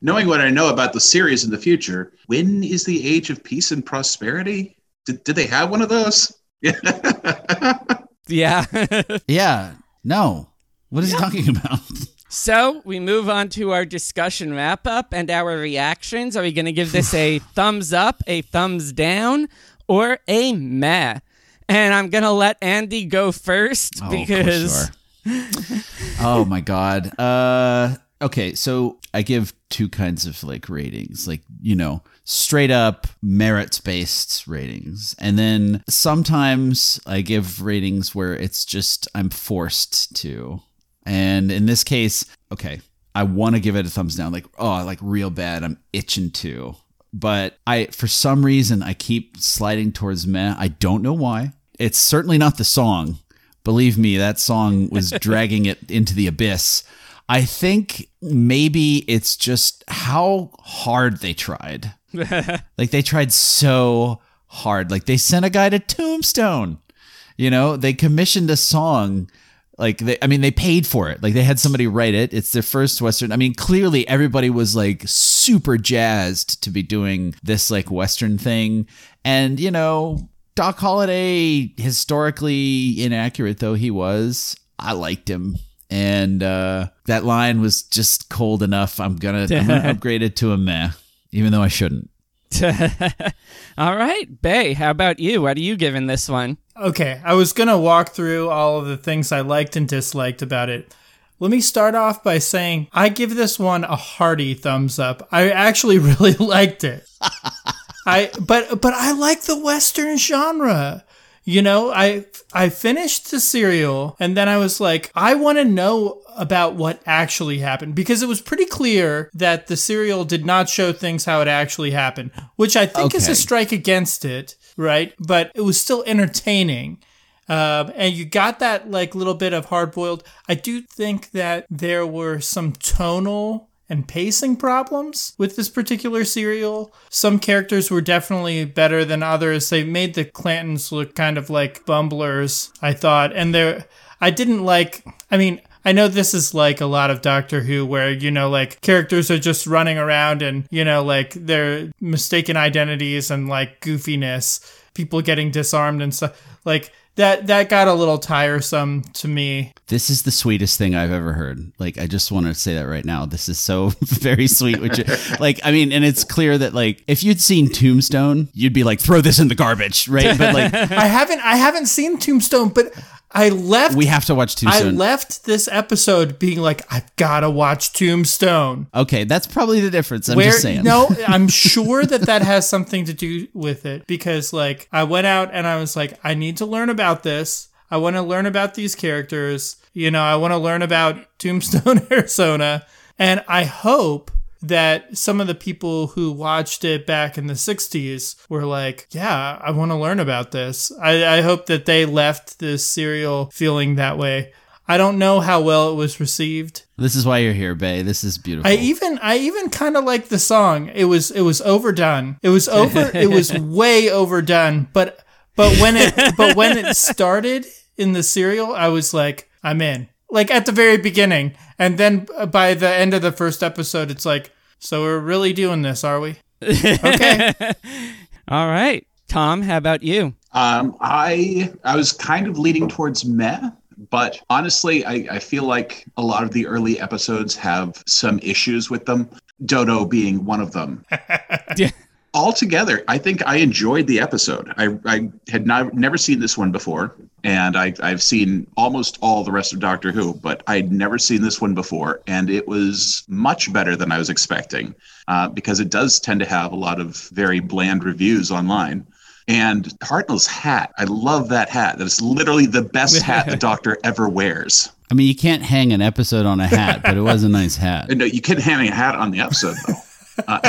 Knowing what I know about the series in the future, when is the age of peace and prosperity? Did, did they have one of those? yeah. Yeah. No. What is he talking about? So we move on to our discussion wrap up and our reactions. Are we going to give this a thumbs up, a thumbs down, or a meh? And I'm going to let Andy go first Oh, because. oh my god. Uh okay, so I give two kinds of like ratings. Like, you know, straight up merits based ratings. And then sometimes I give ratings where it's just I'm forced to. And in this case, okay, I want to give it a thumbs down like oh, like real bad. I'm itching to. But I for some reason I keep sliding towards meh. I don't know why. It's certainly not the song. Believe me, that song was dragging it into the abyss. I think maybe it's just how hard they tried. like they tried so hard. Like they sent a guy to Tombstone. You know, they commissioned a song. Like they, I mean, they paid for it. Like they had somebody write it. It's their first Western. I mean, clearly everybody was like super jazzed to be doing this like Western thing. And, you know, Doc Holliday, historically inaccurate though he was, I liked him. And uh, that line was just cold enough. I'm gonna, I'm gonna upgrade it to a meh, even though I shouldn't. All right, Bay, how about you? What are you giving this one? Okay, I was gonna walk through all of the things I liked and disliked about it. Let me start off by saying I give this one a hearty thumbs up. I actually really liked it. I but but I like the western genre. You know, I I finished the serial and then I was like, I want to know about what actually happened because it was pretty clear that the serial did not show things how it actually happened, which I think is a strike against it, right? But it was still entertaining. Um, and you got that like little bit of hard boiled. I do think that there were some tonal and pacing problems with this particular serial. Some characters were definitely better than others. They made the Clantons look kind of like bumblers, I thought. And there, I didn't like, I mean, I know this is like a lot of Doctor Who where, you know, like characters are just running around and, you know, like their mistaken identities and like goofiness, people getting disarmed and stuff. Like that, that got a little tiresome to me. This is the sweetest thing I've ever heard. Like, I just want to say that right now. This is so very sweet. Which, like, I mean, and it's clear that like if you'd seen Tombstone, you'd be like, throw this in the garbage, right? But like, I haven't, I haven't seen Tombstone, but I left. we have to watch Tombstone. I left this episode being like, I've gotta watch Tombstone. okay, that's probably the difference. I'm Where just saying. no, I'm sure that that has something to do with it because like I went out and I was like, I need to learn about this. I want to learn about these characters. You know, I want to learn about Tombstone, Arizona, and I hope that some of the people who watched it back in the 60s were like, yeah, I want to learn about this. I, I hope that they left this serial feeling that way. I don't know how well it was received. This is why you're here, Bay. This is beautiful. I even I even kind of like the song. It was it was overdone. It was over. it was way overdone. But but when it but when it started in the serial, I was like, I'm in. Like at the very beginning, and then by the end of the first episode, it's like, so we're really doing this, are we? Okay. All right. Tom, how about you? Um, I I was kind of leaning towards meh, But honestly, I, I feel like a lot of the early episodes have some issues with them. Dodo being one of them. Yeah. Altogether, I think I enjoyed the episode. I, I had not, never seen this one before, and I, I've seen almost all the rest of Doctor Who, but I'd never seen this one before, and it was much better than I was expecting uh, because it does tend to have a lot of very bland reviews online. And Hartnell's hat, I love that hat. That is literally the best hat the Doctor ever wears. I mean, you can't hang an episode on a hat, but it was a nice hat. No, you couldn't hang a hat on the episode though. Uh,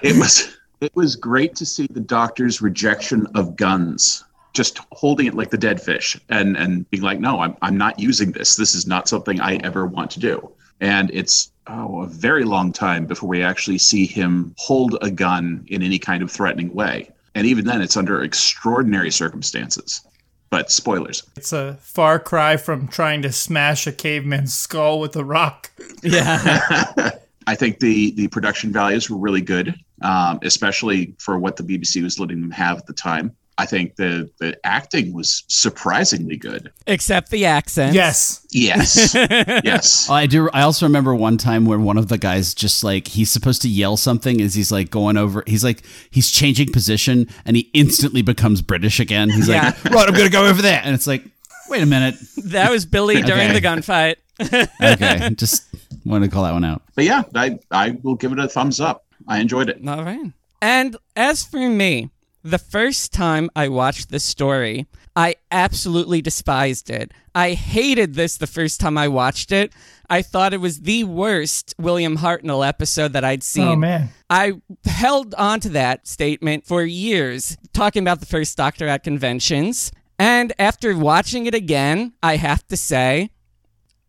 it was it was great to see the doctor's rejection of guns, just holding it like the dead fish, and and being like, no, I'm I'm not using this. This is not something I ever want to do. And it's oh, a very long time before we actually see him hold a gun in any kind of threatening way. And even then, it's under extraordinary circumstances. But spoilers. It's a far cry from trying to smash a caveman's skull with a rock. Yeah. I think the the production values were really good, um, especially for what the BBC was letting them have at the time. I think the the acting was surprisingly good. Except the accent. Yes. Yes, yes. I do. I also remember one time where one of the guys just like he's supposed to yell something as he's like going over. He's like he's changing position and he instantly becomes British again. He's Yeah. like, right, I'm gonna go over there, and it's like, wait a minute. That was Billy during Okay. the gunfight. Okay, just wanted to call that one out. But yeah, I I will give it a thumbs up. I enjoyed it. All right. And as for me, the first time I watched this story, I absolutely despised it. I hated this the first time I watched it. I thought it was the worst William Hartnell episode that I'd seen. Oh, man. I held on to that statement for years, talking about the first Doctor at conventions. And after watching it again, I have to say,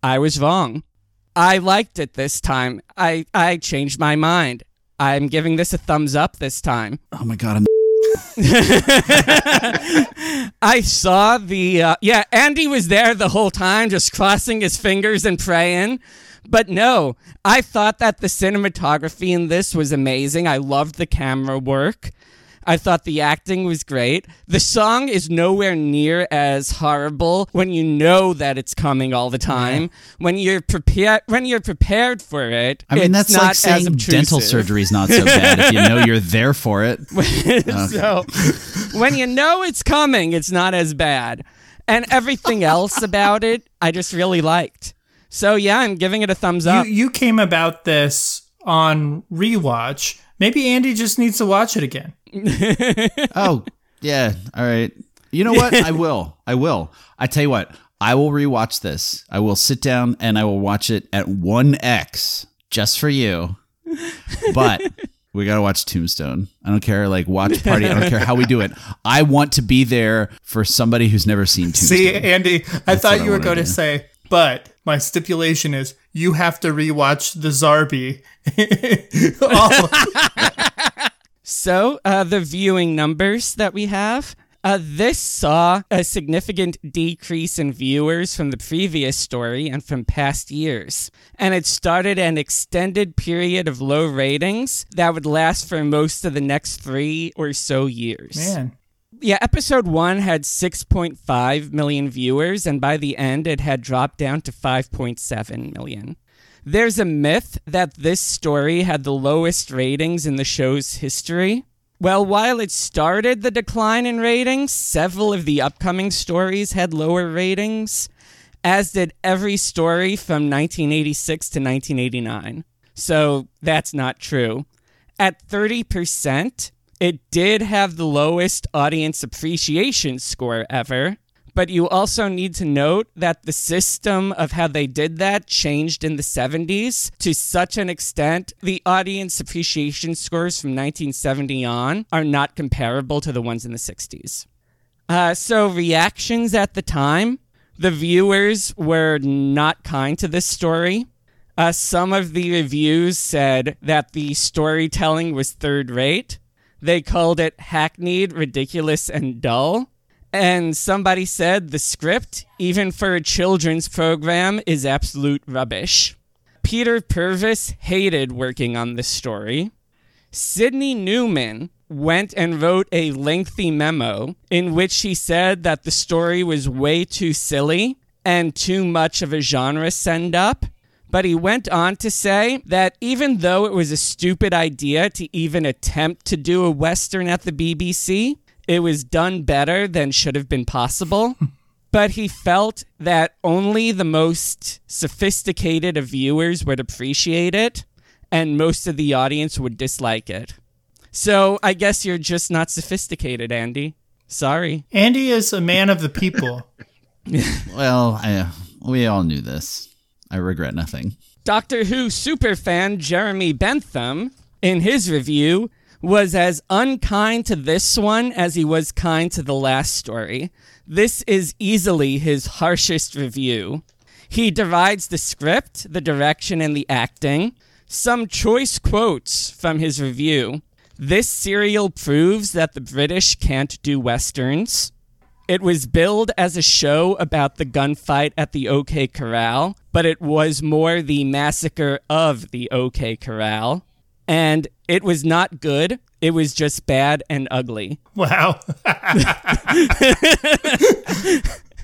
I was wrong. I liked it this time. I, I changed my mind. I'm giving this a thumbs up this time. Oh my god, I'm I saw the uh, yeah, Andy was there the whole time, just crossing his fingers and praying. But no, I thought that the cinematography in this was amazing. I loved the camera work. I thought the acting was great. The song is nowhere near as horrible when you know that it's coming all the time. When you're prepared, when you're prepared for it, I mean, it's that's not like as saying dental surgery is not so bad if you know you're there for it. so when you know it's coming, it's not as bad. And everything else about it, I just really liked. So yeah, I'm giving it a thumbs You up. you came about this on rewatch. Maybe Andy just needs to watch it again. Oh, yeah. All right. You know what? I will. I will. I tell you what. I will rewatch this. I will sit down and I will watch it at 1x just for you. But we got to watch Tombstone. I don't care like watch party. I don't care how we do it. I want to be there for somebody who's never seen Tombstone. See, Andy, I what thought I you were going to say, but my stipulation is you have to rewatch the Zarbi. All- So uh, the viewing numbers that we have. Uh, this saw a significant decrease in viewers from the previous story and from past years. And it started an extended period of low ratings that would last for most of the next three or so years. Man. Yeah, episode one had 6.5 million viewers, and by the end, it had dropped down to 5.7 million. There's a myth that this story had the lowest ratings in the show's history. Well, while it started the decline in ratings, several of the upcoming stories had lower ratings, as did every story from 1986 to 1989. So that's not true. At 30%, it did have the lowest audience appreciation score ever. But you also need to note that the system of how they did that changed in the 70s to such an extent the audience appreciation scores from 1970 on are not comparable to the ones in the 60s. Uh, so, reactions at the time the viewers were not kind to this story. Uh, some of the reviews said that the storytelling was third rate. They called it hackneyed, ridiculous, and dull. And somebody said the script, even for a children's program, is absolute rubbish. Peter Purves hated working on this story. Sydney Newman went and wrote a lengthy memo in which he said that the story was way too silly and too much of a genre send up. But he went on to say that even though it was a stupid idea to even attempt to do a Western at the BBC, it was done better than should have been possible. but he felt that only the most sophisticated of viewers would appreciate it, and most of the audience would dislike it. So I guess you're just not sophisticated, Andy. Sorry. Andy is a man of the people. Well, I, we all knew this. I regret nothing. Doctor Who superfan Jeremy Bentham, in his review, was as unkind to this one as he was kind to the last story. This is easily his harshest review. He derides the script, the direction, and the acting. Some choice quotes from his review. This serial proves that the British can't do westerns. It was billed as a show about the gunfight at the OK Corral, but it was more the massacre of the OK Corral. And it was not good. It was just bad and ugly. Wow.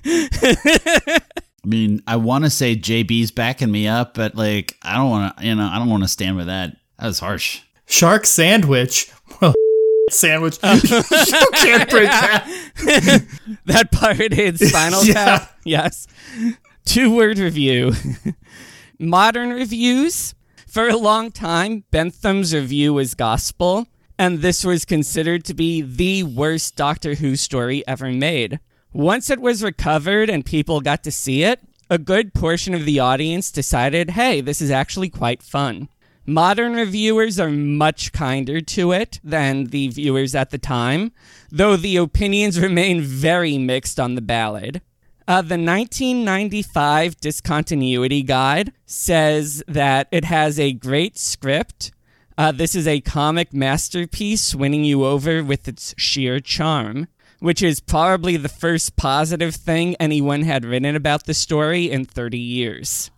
I mean, I want to say JB's backing me up, but like, I don't want to, you know, I don't want to stand with that. That was harsh. Shark sandwich. Well, sandwich. Oh. you can't break that. that pirated Spinal Yeah. Tap. Yes. Two word review. Modern reviews. For a long time, Bentham's review was gospel, and this was considered to be the worst Doctor Who story ever made. Once it was recovered and people got to see it, a good portion of the audience decided, hey, this is actually quite fun. Modern reviewers are much kinder to it than the viewers at the time, though the opinions remain very mixed on the ballad. Uh, the 1995 Discontinuity Guide says that it has a great script. Uh, this is a comic masterpiece, winning you over with its sheer charm, which is probably the first positive thing anyone had written about the story in 30 years.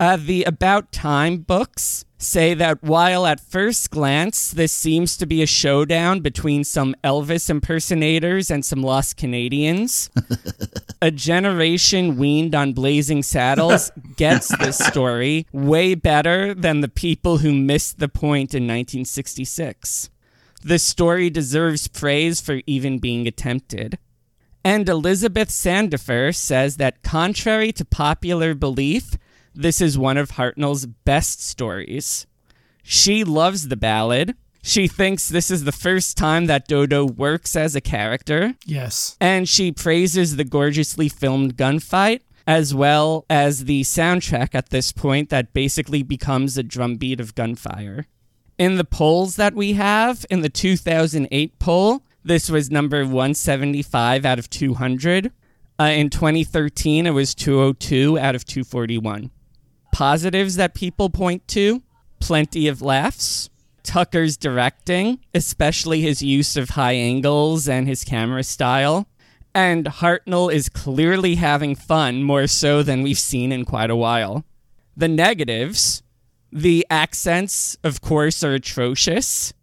Uh, the About Time books say that while at first glance this seems to be a showdown between some Elvis impersonators and some lost Canadians, a generation weaned on blazing saddles gets this story way better than the people who missed the point in 1966. The story deserves praise for even being attempted. And Elizabeth Sandifer says that, contrary to popular belief, this is one of Hartnell's best stories. She loves the ballad. She thinks this is the first time that Dodo works as a character. Yes. And she praises the gorgeously filmed gunfight, as well as the soundtrack at this point that basically becomes a drumbeat of gunfire. In the polls that we have, in the 2008 poll, this was number 175 out of 200. Uh, in 2013, it was 202 out of 241. Positives that people point to plenty of laughs. Tucker's directing, especially his use of high angles and his camera style. And Hartnell is clearly having fun more so than we've seen in quite a while. The negatives the accents, of course, are atrocious.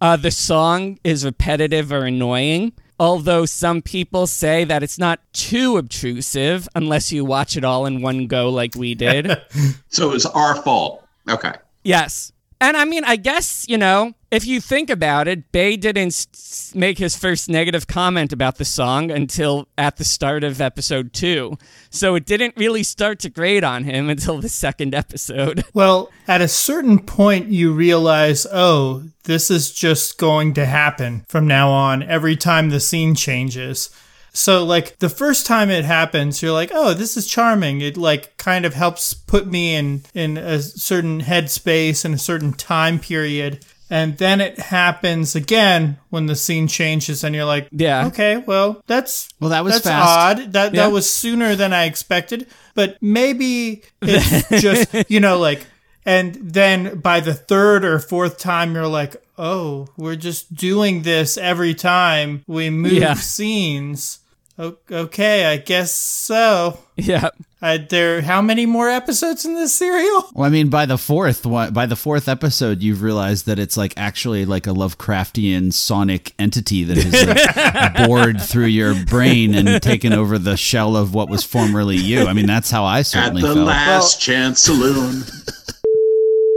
Uh, the song is repetitive or annoying, although some people say that it's not too obtrusive unless you watch it all in one go like we did. So it was our fault. Okay. yes. And I mean, I guess, you know, if you think about it, Bay didn't make his first negative comment about the song until at the start of episode two. So it didn't really start to grate on him until the second episode. Well, at a certain point, you realize, oh, this is just going to happen from now on every time the scene changes. So, like, the first time it happens, you're like, oh, this is charming. It, like, kind of helps put me in, in a certain headspace and a certain time period. And then it happens again when the scene changes, and you're like, Yeah. okay, well, that's Well, that was that's fast. odd. That Yeah. that was sooner than I expected. But maybe it's just you know like, and then by the third or fourth time, you're like, oh, we're just doing this every time we move Yeah. scenes. O- okay, I guess so. Yeah. Uh, there, how many more episodes in this serial? Well, I mean, by the fourth one, by the fourth episode, you've realized that it's like actually like a Lovecraftian sonic entity that has like, bored through your brain and taken over the shell of what was formerly you. I mean, that's how I certainly At certainly the felt. last chance saloon.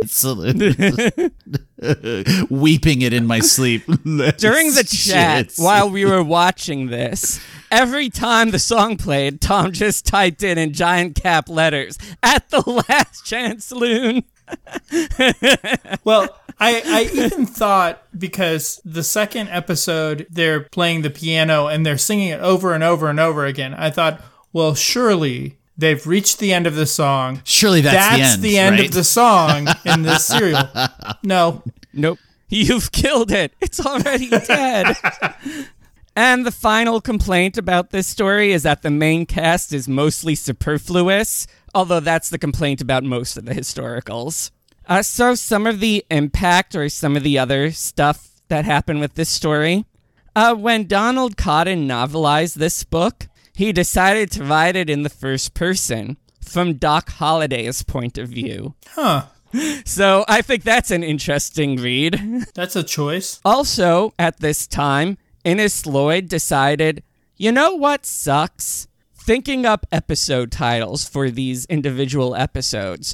Weeping it in my sleep During the chat, Shit. while we were watching this, every time the song played, Tom just typed in in giant cap letters, at the last chance saloon. Well, I, I even thought because the second episode they're playing the piano and they're singing it over and over and over again. I thought, well, surely they've reached the end of the song. Surely that's the end, right? of the song in this serial. No, Nope. You've killed it. It's already dead. and the final complaint about this story is that the main cast is mostly superfluous, although that's the complaint about most of the historicals. Uh, so, some of the impact or some of the other stuff that happened with this story. Uh, when Donald Cotton novelized this book, he decided to write it in the first person, from Doc Holliday's point of view. huh? So, I think that's an interesting read. That's a choice. Also, at this time, Innes Lloyd decided, you know what sucks? Thinking up episode titles for these individual episodes.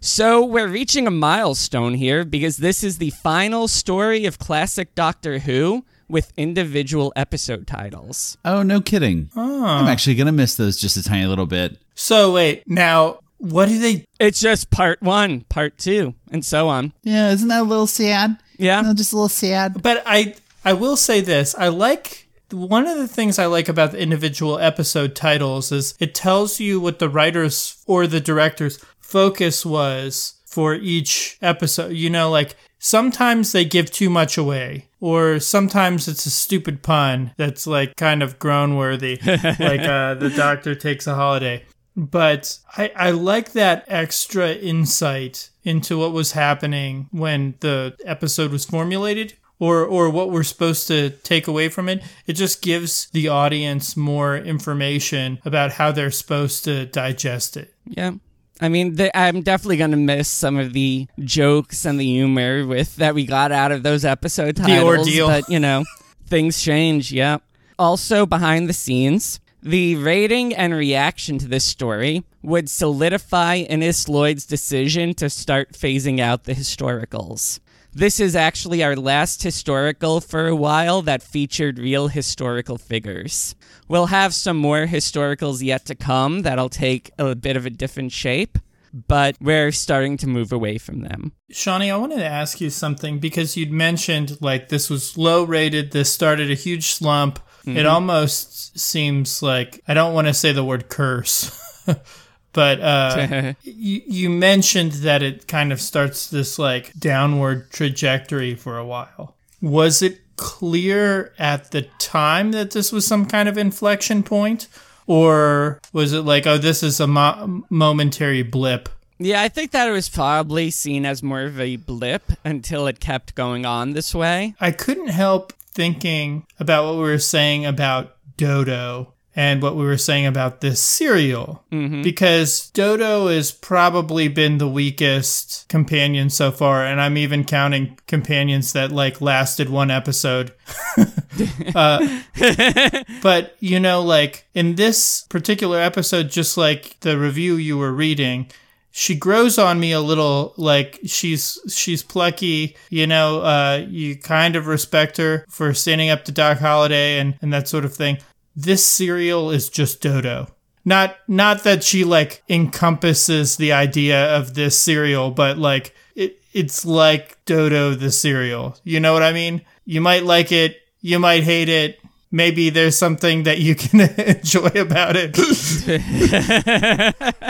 So, we're reaching a milestone here because this is the final story of classic Doctor Who with individual episode titles. Oh, no kidding. I'm actually going to miss those just a tiny little bit. So wait, now what do they? It's just part one, part two, and so on. Yeah, isn't that a little sad? Yeah. No, just a little sad. But I I will say this: I like one of the things I like about the individual episode titles is it tells you what the writers or the directors focus was for each episode. You know, like sometimes they give too much away, or sometimes it's a stupid pun that's like kind of groan worthy, like uh, the doctor takes a holiday. But I, I like that extra insight into what was happening when the episode was formulated or or what we're supposed to take away from it. It just gives the audience more information about how they're supposed to digest it. Yeah. I mean, the, I'm definitely going to miss some of the jokes and the humor with that we got out of those episode titles. The ordeal. But, you know, things change, yeah. Also, behind the scenes, the rating and reaction to this story would solidify Innes Lloyd's decision to start phasing out the historicals. This is actually our last historical for a while that featured real historical figures. We'll have some more historicals yet to come that'll take a bit of a different shape, but we're starting to move away from them. Shawnee, I wanted to ask you something because you'd mentioned like this was low rated, this started a huge slump. It mm-hmm. almost seems like I don't want to say the word curse. But uh, you, you mentioned that it kind of starts this like downward trajectory for a while. Was it clear at the time that this was some kind of inflection point? Or was it like, oh, this is a mo- momentary blip? Yeah, I think that it was probably seen as more of a blip until it kept going on this way. I couldn't help thinking about what we were saying about Dodo and what we were saying about this serial because Dodo has probably been the weakest companion so far and I'm even counting companions that like lasted one episode. uh, but you know like in this particular episode just like the review you were reading she grows on me a little like she's she's plucky you know uh you kind of respect her for standing up to doc holliday and and that sort of thing this serial is just dodo. Not not that she like encompasses the idea of this serial but like it it's like dodo the serial. You know what i mean? You might like it you might hate it. Maybe there's something that you can enjoy about it.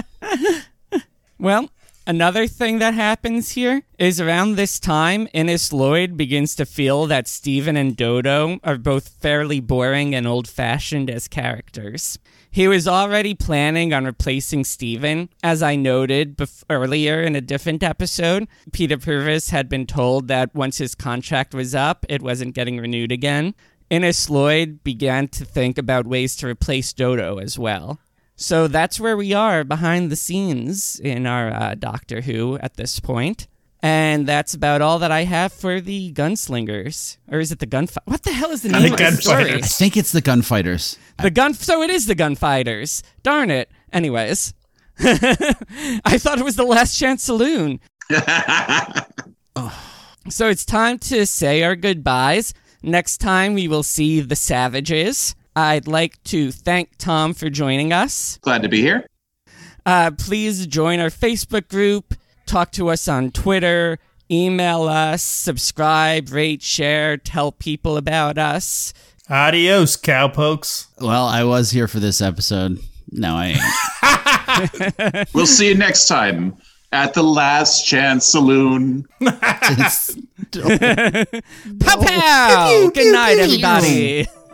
Well, another thing that happens here is around this time, Innes Lloyd begins to feel that Steven and Dodo are both fairly boring and old fashioned as characters. He was already planning on replacing Steven. As I noted bef- earlier in a different episode, Peter Purves had been told that once his contract was up, it wasn't getting renewed again. Innes Lloyd began to think about ways to replace Dodo as well. So that's where we are behind the scenes in our uh, Doctor Who at this point. And that's about all that I have for the gunslingers. Or is it the gunfight? What the hell is the name of the story? I think it's the gunfighters. The gun. So it is the gunfighters. Darn it. Anyways, I thought it was the Last Chance Saloon. So it's time to say our goodbyes. Next time we will see the Savages. I'd like to thank Tom for joining us. Glad to be here. Uh, please join our Facebook group, talk to us on Twitter, email us, subscribe, rate, share, tell people about us. Adios, cowpokes. Well, I was here for this episode. No, I ain't. We'll see you next time at the Last Chance Saloon. Pow pow! Good night, everybody.